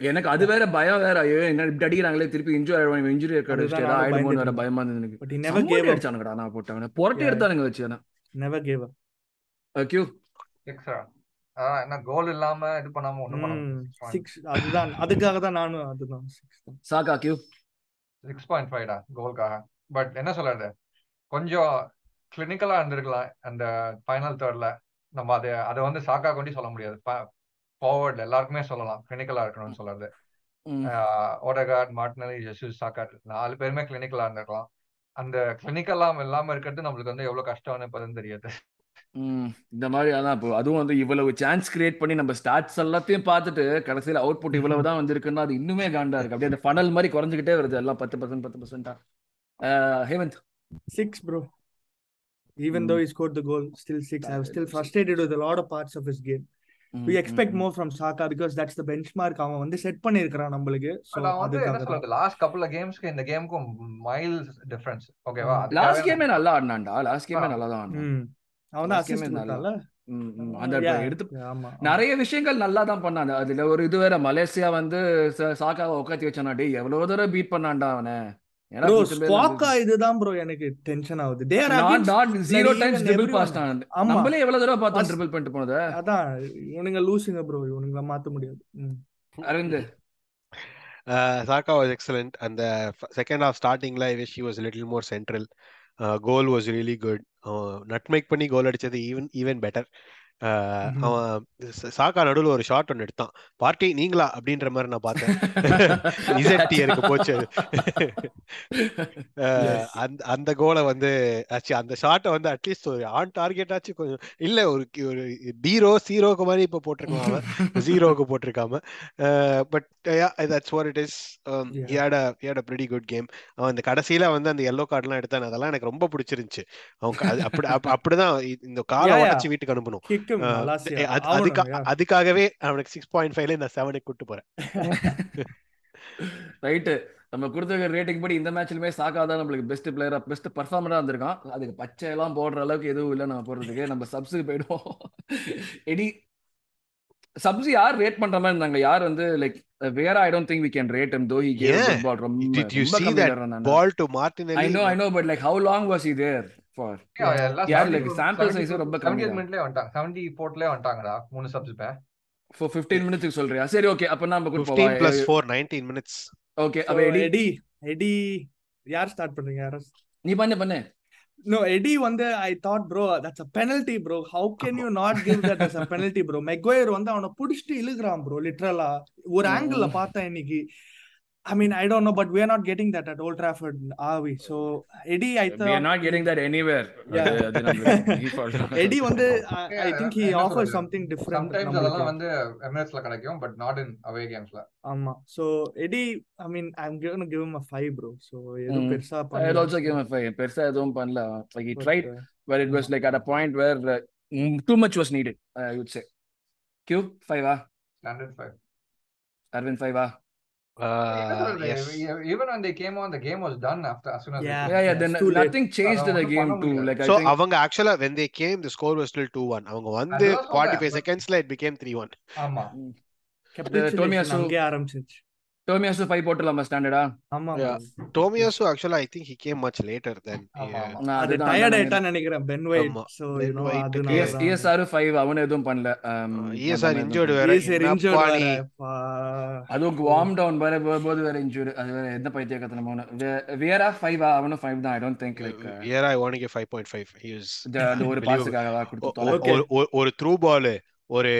எனக்கு அது வேற பயம் வேற. ஐயோ என்ன இப்படி அடிக்கிறாங்களே திருப்பி இன்ஜுரி ஆயிடுவாங்க இன்ஜுரி நானும் ஆயிடுமோன்னு வேற பயமா இருந்தது எனக்கு but he never gave சம்மட்டி up. அடிச்சானுங்கடா நான் போட்டாங்க புரட்டி. எடுத்தானுங்க வச்சு ஆனா never gave up. கியூ சிக்ஸா அதான் என்ன கோல் இல்லாம இது பண்ணாம ஒண்ணும் பண்ண சிக்ஸ் அதுதான். அதுக்காக தான் நானும் அதுதான் சாக்கா கியூ சிக்ஸ் பாயிண்ட் ஃபைவ்டா கோல்காக பட் என்ன சொல்றது? கொஞ்சம் கிளினிக்கலா இருந்திருக்கலாம் அந்த ஃபைனல் தேர்ட்ல நம்ம அதை அதை வந்து சாக்கா கொண்டு சொல்ல முடியாது. ஃபார்வர்ட்ல எல்லாருக்குமே சொல்லலாம். கிளினிக்கலா இருக்கணும்னு சொல்றது. ஓடகார்ட் மார்டினலி ஜெசூஸ் சாக்கா நாலு பேருமே கிளினிக்கலா இருந்திருக்கலாம். அந்த கிளினிக்கெல்லாம் இல்லாம இருக்கிறது நம்மளுக்கு வந்து எவ்வளவு கஷ்டம்னு இப்பதான் தெரியுது. இந்த மாதிரி அதான் இப்போ அதுவும் வந்து இவ்வளவு சான்ஸ் கிரியேட் பண்ணி நம்ம ஸ்டாட்ஸ் எல்லாத்தையும் பார்த்துட்டு கடைசியில் அவுட்புட் இவ்வளவு தான் வந்திருக்குன்னா அது இன்னுமே காண்டா இருக்கு. அப்படியே அந்த ஃபனல் மாதிரி குறைஞ்சிக்கிட்டே வருது. எல்லாம் பத்து பர்சன்ட் பத்து பர்சன்டா Hemant. Six, bro. Even Mm. though he scored the goal, still six. I was still frustrated with a lot of parts of his game. We expect more from Saka because that's the benchmark. அவன் வந்து set பண்ணியிருக்கிறான் நம்மளுக்கு. But அதுக்காக last couple கேம்ஸ்க்கு இந்த கேமுக்கும் miles difference ஓகேவா. Last கேமே நல்லா ஆடினான்டா. லாஸ்ட் கேமே. நல்லா தான் ஆடினான். அந்த நிறைய விஷயங்கள் நல்லா தான் பண்ணாங்க அதுல ஒரு இது வேற மலேசியா வந்து சாக்காவை உட்காத்தி வச்சானா டேய் எவ்வளவு தூரம் பீட் பண்ணான்டா அவனை? இதுதான் ப்ரோ எனக்கு டென்ஷன் ஆகுது. Zero even times dribble everyone. pass தான். நம்மளே எவ்வளவு தடவை பார்த்தோம் First- ட்ரிபிள் பண்ணிட்டு போனத? அதான் இவனுங்க லூசுங்க ப்ரோ இவனுங்கள மாத்த முடியாது. Aravind. Was excellent, and the f- second half starting live, she was a little more central. Uh, nutmeg பண்ணி கோல் அடிச்சது ஈவன் ஈவன் பெட்டர் அவன் சாக்கா நடுவுல ஒரு ஷாட் ஒன்னு எடுத்தான். பார்ட்டி நீங்களா? அப்படின்ற மாதிரி நான் பார்த்தேன். இசட் டியருக்கு போச்சு. அந்த அந்த கோலை வந்து ஆச்சு அந்த ஷாட்டை வந்து அட்லீஸ்ட் ஒரு ஆன் டார்கெட் ஆச்சு கொஞ்சம் இல்ல ஒரு ஒரு பீரோ சீரோக்கு மாதிரி இப்ப போட்டிருக்கான் அவன். ஜீரோக்கு போட்டிருக்காம. But that's what it is had a pretty good game. அவன் அந்த கடைசியில வந்து அந்த எல்லோ கார்டுலாம் எடுத்தான். அதெல்லாம் எனக்கு ரொம்ப பிடிச்சிருந்துச்சு. அவன் அப்படி அப்ப- அப்படிதான். இந்த yeah. உடைச்சு வீட்டுக்கு அனுப்பணும். Yeah. அதுக்காகவே அவனுக்கு சிக்ஸ் பாயிண்ட் ஃபைவ்ல இந்த செவனுக்கு கூட்டு போறேன். ரைட்டு நம்ம கொடுத்த ரேட்டிங் படி இந்த மேட்ச்லயுமே சாக்கா தான் நம்மளுக்கு பெஸ்ட் பிளேயரா பெஸ்ட் பர்ஃபார்மரா இருந்திருக்கான். அதுக்கு பச்சை எல்லாம் போடுற அளவுக்கு எதுவும் இல்லை நம்ம போடுறதுக்கு. நம்ம சப்ஸுக்கு போயிடுவோம். எடி சப்ஸ் யார் ரேட் பண்ற மாதிரி இருந்தாங்க? யார் வந்து லைக் வேற I don't think we can rate him though he gave a Yeah. good ball. ரொம்ப ball to I Martinelli know I know but like how long was he there? for 70 sample size ரொம்ப கம்மி 78 தான். மினிட்லயே வந்துட்டாங்க 74 வந்துட்டாங்கடா மூணு subs pay for 15 மினிட்ஸ்க்கு சொல்றியா? சரி okay அப்ப நம்ம குட் பிளஸ் மினிட்ஸ் ஓகே அப்ப எடி எடி எடி யார் ஸ்டார்ட் பண்றீங்க யாரும் நீ பண்ணு பண்ணு. No, Eddie வந்து I thought bro that's a penalty bro. How can you not give that as a penalty bro? Maguire வந்து அவனை புடிச்சிட்டு இழுக்குறான் bro லிட்டரலா ஒரு. ஆங்கிள் பார்த்தேன் இன்னைக்கு. I mean I don't know but we are not getting that at Old Trafford are we so Eddie I we thought are not getting that anywhere Yeah. Eddie வந்து I, I think he offers something different நம்மளுக்கு. அதெல்லாம் வந்து எமிரேட்ஸ்ல கிடைக்கும் but not in away கேம்ஸ்ல ஆமா so Eddie I mean I'm gonna give him a 5 bro so எதுவும் Mm. பெருசா I'll பண்ணல also give him a five. பெருசா எதுவும் பண்ணல like he But, tried uh, but it was like at a point where uh, mm, too much was needed I would say Q five ah standard ah yes even when they came on the game was done after as soon as Yeah. they yeah yeah then too late. nothing changed in the game too like I so think அவங்க ஆக்சுவலா when they came the score was still 2-1 அவங்க வந்து அதுதான் சொல்றேன். 45 But- செகண்ட்ஸ்ல it became 3-1 ஆமா Mm. capitulation அங்கேயே ஆரம்பிச்சிருச்சு Tomiyasu five போட்டுலாமா ஸ்டாண்டர்டா ஆமா think he came much later than ஆமா, yeah. ஆமா. அது டயர்ட் ஆயிட்டான்னு நினைக்கிறேன். Ben White. So you know ES ESR five அவனும் எதுவும் பண்ணல. Um, ESR நம்ம injured எதுவும் வேற. பா. அதுவும் வார்ம் டவுன் வேற போது வேற இன்ஜூரி அது வேற எந்த பைத்தியக்கத்தனமான வியரா ஃபைவ் அவனும் ஃபைவ் தான். I don't think like yeah I want to give 5.5 he was அந்த ஒரு. பாஸுக்காக கொடுத்து ஒரு- ஒரு- ஒரு த்ரூ பால் ஒரு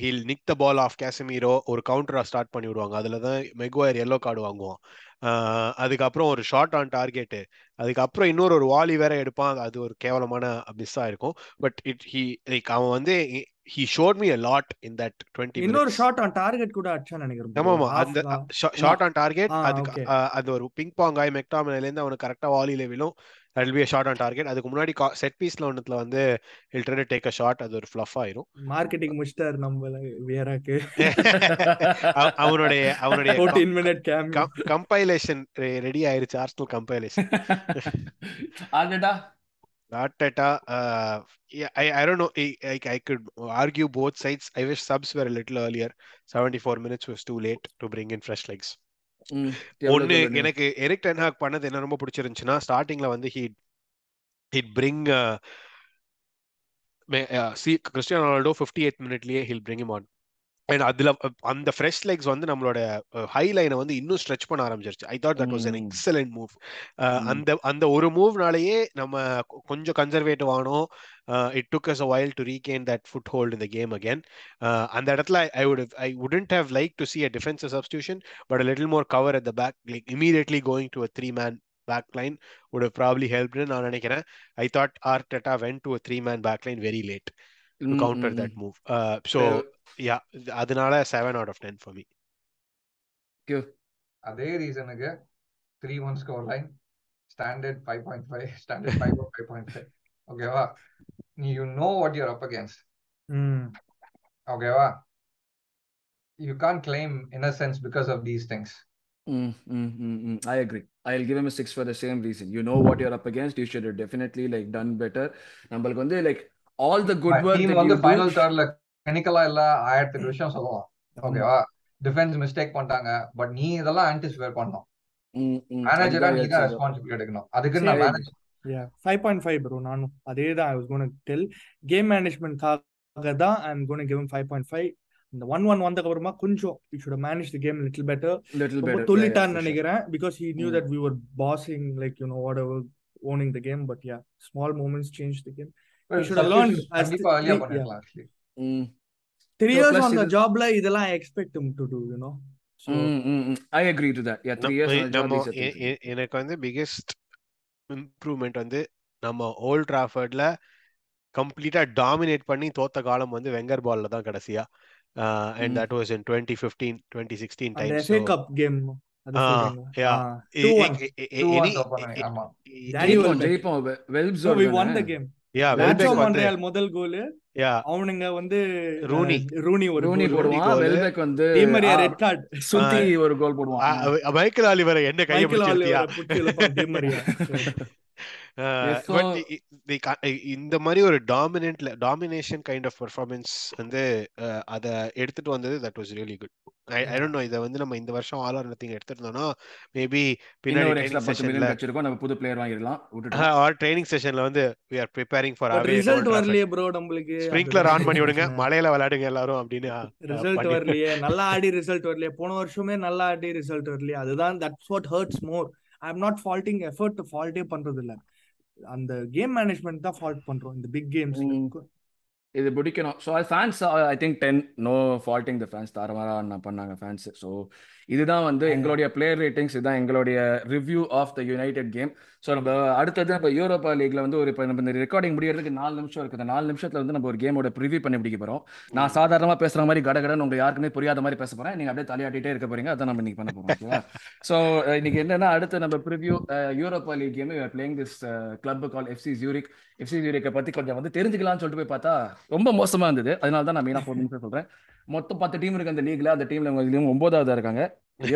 heel Nick the ball of கேசமீரோ ஒரு கவுண்டரா ஸ்டார்ட் பண்ணி விடுவாங்க. அதுல தான் மெக்வயர் எல்லோ கார்டு வாங்குவான். ஆஹ் அதுக்கப்புறம் ஒரு ஷார்ட் ஆன் டார்கெட் அதுக்கப்புறம் இன்னொரு ஒரு வாலி வேற எடுப்பான். அது ஒரு கேவலமான மிஸ் ஆயிருக்கும் பட் இட் ஹி லைக் அவன் வந்து he showed me a lot in that twenty இன்னொரு ஷாட் ஆன் டார்கெட் கூட அடிச்சா நினைக்கிறேன். ஆமா ஆமா அந்த. ஷார்ட் ஆன் டார்கெட் அதுக்கு அது ஒரு பிங் பாங் ஆய் மெக்டாமில இருந்து அவனுக்கு கரெக்டா வாலியில விழும். That be shot on target அதுக்கு முன்னாடி செட் பீஸ்ல ஒன்னுத்துல வந்து he'll try take a shot அது ஒரு ஃப்ளஃப் ஆயிரும் மார்க்கெட்டிங் முடிச்சிட்டாரு நம்ம வியராக்கு அவ- அவனுடைய அவனுடைய fourteen minute game compilation ready ஆயிருச்சு ஆர்ஸ்னல் கம்பைலேஷன் ஆல்ரெடா Arteta, uh, yeah, I, I don't know. I, I, I could argue both sides. I wish subs were a little earlier. 74 minutes was too late to bring in fresh legs. ஒன்னு எனக்கு Eric ten Hag பண்ணது என்ன ரொம்ப பிடிச்சிருந்துச்சுன்னா ஸ்டார்டிங்ல வந்து he he'd bring C Cristiano Ronaldo fifty eight மினிட்லயே he'll bring him on and அதுல அந்த ஃப்ரெஷ் லெக்ஸ் வந்து நம்மளோட ஹை லைனை வந்து இன்னும் ஸ்ட்ரெச் பண்ண ஆரம்பிச்சிருச்சு. I thought that was Mm. Excellent move. அந்த அந்த ஒரு மூவ்னாலேயே நம்ம கொஞ்சம் கன்சர்வேட்டிவ் ஆனோம். It took us a while to regain that foothold இந்த கேம் அகேன் அந்த இடத்துல I would I wouldn't have like to see a defensive substitution but little more cover at the back like immediately going to a three man back line would have probably helped நான் நினைக்கிறேன். I thought Arteta went to a three man back line very late. to counter that move uh, so yeah அதனால 7 out of 10 for me அதே ரீசனுக்கு three one score line standard five point five standard five five point five ஓகேவா நீ you know what you're up against ஓகேவா you can claim in a sense because of these things Mm, mm, mm, mm. I agree. I'll give him a six for the same reason. You know what you're up against. You should have definitely like done better. நம்மளுக்கு வந்து like all the good work team that வந்து you final. தேர்ட்ல கணிக்கலா இல்ல ஆயிரத்தி விஷயம் சொல்லுவோம். ஓகேவா? டிஃபென்ஸ் மிஸ்டேக் பண்ணிட்டாங்க. பட் நீ இதெல்லாம் ஆன்டிசிபேட் பண்ணணும். மேனேஜரா நீ தான். ரெஸ்பான்சிபிலிட்டி எடுக்கணும். அதுக்கு. நான் மேனேஜ் Yeah, 5.5 bro நானும். அதே தான் tell. கேம் மேனேஜ்மெண்ட்காக தான் ஐ அம் கோன் கிவ் 5.5 இந்த ஒன் ஒன் வந்ததுக்கு அப்புறமா கொஞ்சம் you should manage the game little better sure. நினைக்கிறேன். Because he knew. That we were passing like you know whatever owning the game but yeah small moments change the game கண்டிப்பா. Three years on the ஜாப்ல இதெல்லாம் I expect him to do you know so. I agree to that. Yeah, three years on the job, நம்ம these are எ- things. எ- எனக்கு வந்து biggest improvement வந்து நம்ம ஓல்ட் டிராஃபர்ட்ல கம்ப்ளீட்டா டாமினேட் பண்ணி தோத்த காலம் வந்து வெங்கர் பால்ல தான் கடைசியா and. That was in twenty fifteen twenty sixteen அந்த டைம் எஃப்ஏ கப் கேம் அது சொல்றீங்க yeah. 2-1 Two one top பண்ணாங்க, ஆமா. ஜெயிப்போம். ஜெயிப்போம். வெ- வெல்ப்ஸ் so we முதல் கோல் யா அவனுங்க வந்து ரூனி. ரூனி ஒரு ரூனி goal. போடுவான். வெல்பெக் வந்து ரெட் கார்டு சுத்தி ஒரு கோல் போடுவான். மைக்கேல் ஆலிவரை என்ன கையை மைக்கேல் இந்த மாதிரி ஒரு டாமினன்ட்ல டாமினேஷன் கைண்ட் ஆஃப் பெர்ஃபார்மன்ஸ் வந்து அஹ், அத எடுத்துட்டு வந்தது that was really good I I don't know இதை வந்து நம்ம இந்த வருஷம் ஆல் ஆர் நத்திங் எடுத்திருந்தோம்னா மேபி பின்னாடி வச்சிருக்கோம் நம்ம புது பிளேயர் வாங்கிடலாம் ஆர் ட்ரைனிங் செஷன்ல வந்து we are preparing for away result வரலையே ப்ரோ நம்மளுக்கு. ஸ்ப்ரிங்க்லர் ஆன் பண்ணி விடுங்க மழையில விளையாடுங்க எல்லாரும் அப்படின்னு ரிசல்ட் வரலையே நல்லா ஆடி ரிசல்ட் வரலையே போன வருஷமே நல்லா ஆடி ரிசல்ட் வரலையே அதுதான் that's what hurts more I am not faulting effort ஃபால்ட்டே பண்றது இல்ல அந்த கேம் மேனேஜ்மெண்ட் தான் ஃபால்ட் பண்றோம். இந்த பிக் கேம்ஸ் இது பிடிக்கணும். So fans I think then no faulting the fans தாரமாக பண்ணாங்க ஃபேன்ஸ் ஸோ இதுதான் வந்து எங்களுடைய பிளேயர் ரேட்டிங்ஸ் இதுதான் எங்களுடைய review of the United game so நம்ம அடுத்தது இப்போ யூரோப்பா லீக்ல வந்து ஒரு இப்போ நம்ம இந்த ரெக்கார்டிங் முடியறதுக்கு நாலு நிமிஷம் இருக்குது. நாலு நிமிஷத்துல வந்து நம்ம ஒரு கேமோட ப்ரிவியூ பண்ணி பிடிக்க போறோம். நான் சாதாரணமா பேசுற மாதிரி கடகடன்னு உங்களுக்கு யாருக்குமே புரியாத மாதிரி பேச போறேன். நீங்க அப்படியே தலையாட்டிட்டே இருக்க போறீங்க. அதான் நம்ம இன்னைக்கு பண்ண போறோம் ஸோ இன்னைக்கு என்னன்னா அடுத்து நம்ம preview Europa League game playing this club call FC Zurich FC ஜூரிக்கை பத்தி கொஞ்சம் வந்து தெரிஞ்சுக்கலாம்னு சொல்லிட்டு போய் பார்த்தா ரொம்ப மோசமா இருந்தது. அதனால தான் நான் மெயினாக ஃபோர் நிமிஷம் சொல்றேன். மொத்தம் பத்து டீம் இருக்கு அந்த லீக்ல அந்த டீம்ல இவங்க ஒன்பதாவதா இருக்காங்க.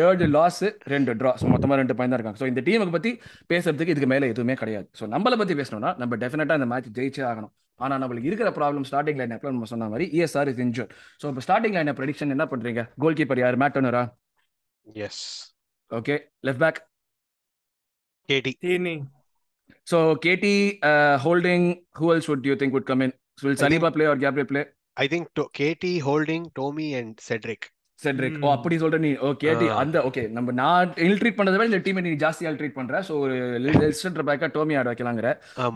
ஏழு லாஸ் ரெண்டு ட்ரா ஸோ மொத்தமாக ரெண்டு பாயிண்ட் தான் இருக்காங்க. ஸோ இந்த டீமுக்கு பத்தி பேசுறதுக்கு இதுக்கு மேலே எதுவுமே கிடையாது. ஸோ நம்மளை பத்தி பேசணும்னா நம்ம டெஃபினட்டா இந்த மேட்ச் ஜெயிச்சே ஆகணும். ஆனா நம்மளுக்கு இருக்கிற ப்ராப்ளம் ஸ்டார்டிங் லைன் நம்ம சொன்ன மாதிரி இஎஸ்ஆர் இஸ் இன்ஜூர் ஸோ இப்போ ஸ்டார்டிங் லைன் ப்ரெடிக்ஷன் என்ன பண்றீங்க? கோல் கீப்பர் யார் Matt டர்னரா yes okay left back KT uh, holding. Who else would you think would come in? Will I Saliba. play or Gabriel play? I think KT holding Tomi and Cedric Cedric ஓ. அப்படி சொல்ற நீ ஓ கேடி Ah. அந்த okay நம்ம நான் ill-treat பண்றதை விட இந்த டீமை நீ ஜாஸ்தி இல்ட்ரீட் பண்ற. ஸோ ஒரு சென்டர் பேக்கா டோமி ஆட வைக்கலாங்கிற.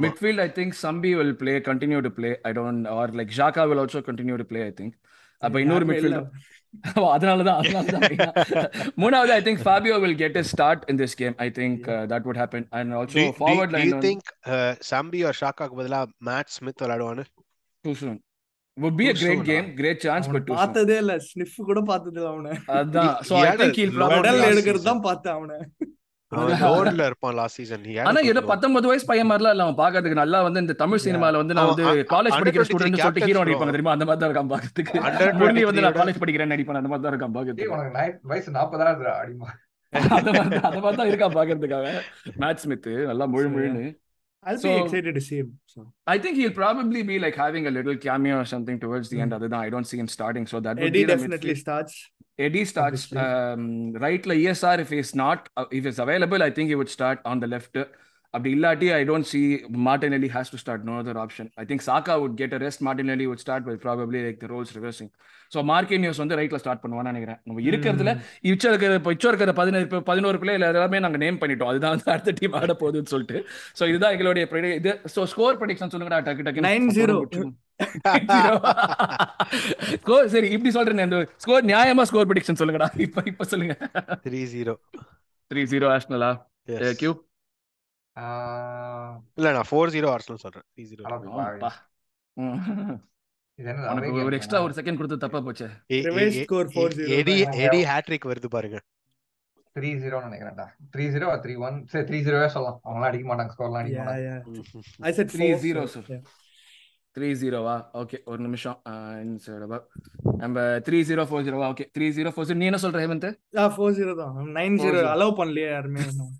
Midfield I think Sambi will play continue to play I don't or like Xhaka will also continue to play I think அப்ப இன்னொரு. மிட்ஃபீல்ட் அதனால தான் அதனால தான் main ஆ. மூணாவது I think Fabio will get a start in this game I think that would happen. And also Do, do, forward do line you think uh, Sambi or ஷாக்காக்கு பதிலா மேட் ஸ்மித் விளையாடுவானு? Too soon. Would be a great game great chance but பார்த்ததே இல்ல. Sniff கூட பார்த்தது இல்ல அவனை. அதான். A he'll low probably medal last எடுக்கிறது season. தான் பார்த்தேன் அவனை. லோன்ல இருப்பான் லாஸ்ட் சீசன் ஆனா ஏதோ பத்தொன்பது வயசு பையன் மாதிரிலாம் இல்ல அவன் பாக்குறதுக்கு நல்லா வந்து இந்த தமிழ். சினிமால வந்து நான் வந்து காலேஜ் படிக்கிற 23 ஸ்டூடெண்ட் சொல்லிட்டு ஹீரோ. நடிப்பாங்க தெரியுமா? அந்த மாதிரி தான் இருக்கான் பாக்கிறதுக்கு முரளி வந்து 23 நான் காலேஜ் படிக்கிறேன் நடிப்பான். அந்த மாதிரி தான் இருக்கான் பாக்கிறதுக்கு உனக்கு வயசு நாற்பதாயிரம் அடிமா அந்த மாதிரி தான் தான் இருக்கான் பாக்குறதுக்காக மேட் ஸ்மித் நல்லா முழு முழுன்னு. I'll So- be excited to see him. So I think he'll probably be like having a little cameo or something towards the end. Hmm. Other than I don't see him starting, so that would Eddie be definitely starts. Eddie starts um, right like ESR if he's not uh, if he's available I think he would start on the left அப்படி இல்லாட்டி I don't see Martinelli has to start. No other option. I think Saka would get a rest. Martinelli would start with probably like the roles reversing. So Marquinhos வந்து ரைட்ல start பண்ணுவான்னு நினைக்கிறேன். நம்ம இருக்கிறதுல. இச்ச இருக்கிற இப்போ இச்சோ இருக்கிற பதினேழு பதினோரு பிளேயர் எல்லாமே நாங்க நேம் பண்ணிட்டோம். அதுதான் வந்து அடுத்த டீம் ஆட போகுதுன்னு சொல்லிட்டு. ஸோ இதுதான் எங்களுடைய இது ஸோ ஸ்கோர் ப்ரெடிக்ஷன் சொல்லுங்கடா டக்கு டக்கு 9-0. ஸ்கோர் சரி இப்படி சொல்றேன். இந்த ஸ்கோர் நியாயமா ஸ்கோர் ப்ரெடிக்ஷன் சொல்லுங்கடா. இப்ப இப்ப சொல்லுங்க. த்ரீ ஜீரோ த்ரீ ஜீரோ ஆஷ்னலா கியூ இல்ல நான் ஃபோர் ஜீரோ ஆர்சனல் சொல்றேன். த்ரீ ஜீரோ உனக்கு ஒரு எக்ஸ்ட்ரா ஒரு செகண்ட் கொடுத்து தப்பா போச்சு. 4-0 எடி. எடி ஹேட்ரிக் வருது பாருங்க. த்ரீ ஜீரோ நினைக்கிறேன்டா. த்ரீ ஜீரோ த்ரீ ஒன் சரி த்ரீ ஜீரோவே சொல்லலாம். அவங்களாம் அடிக்க மாட்டாங்க ஸ்கோர்லாம் அடிக்க மாட்டாங்க. I said Three த்ரீ ஜீரோவா ஓகே ஒரு நிமிஷம் நம்ம த்ரீ ஜீரோ ஃபோர் ஜீரோவா okay three zero four zero நீ என்ன சொல்ற ஹேமந்த் Ah, 4-0 தான். 9-0 4-0. allow பண்ணலையே யாருமே இன்னும்.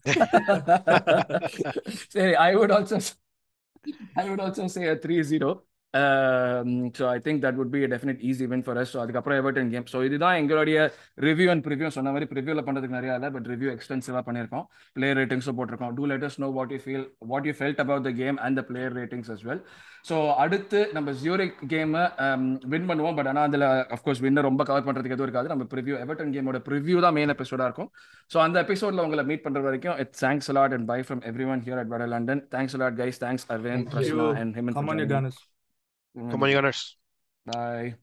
Say, I would also, I would also say a 3-0. So I think that would be a definite easy win for us. So அதுக்கப்புறம் Everton game so இதுதான் எங்களுடைய ரிவ்யூ அண்ட் ப்ரிவ்யூ சொன்ன மாதிரி ப்ரிவ்யூவில் பண்ணுறதுக்கு நிறையா இல்லை பட் ரிவ்யூ எக்ஸ்டென்சிவாக பண்ணியிருக்கோம். பிளேயர் ரேட்டிங்ஸும் போட்டிருக்கோம். Do let us know what you feel what you felt about the game and the player ratings as well so அடுத்து நம்ம ஜியூரிக் கேமை வின் பண்ணுவோம். பட் ஆனால் அதில் அஃப்கோர்ஸ் வின்னர் ரொம்ப கவர் பண்ணுறதுக்கு எதுவும் இருக்காது. நம்ம ப்ரிவ்யூ எவர்டன் கேமோட ப்ரிவ்யூ தான் மெயின் எபிசோடாக இருக்கும். ஸோ அந்த எபிசோடில் உங்களை மீட் பண்ணுற வரைக்கும் it's thanks a lot and bye from everyone here at வட London thanks a lot guys thanks Aravind Prasanna. And Himanth Come on, you gunners. Bye.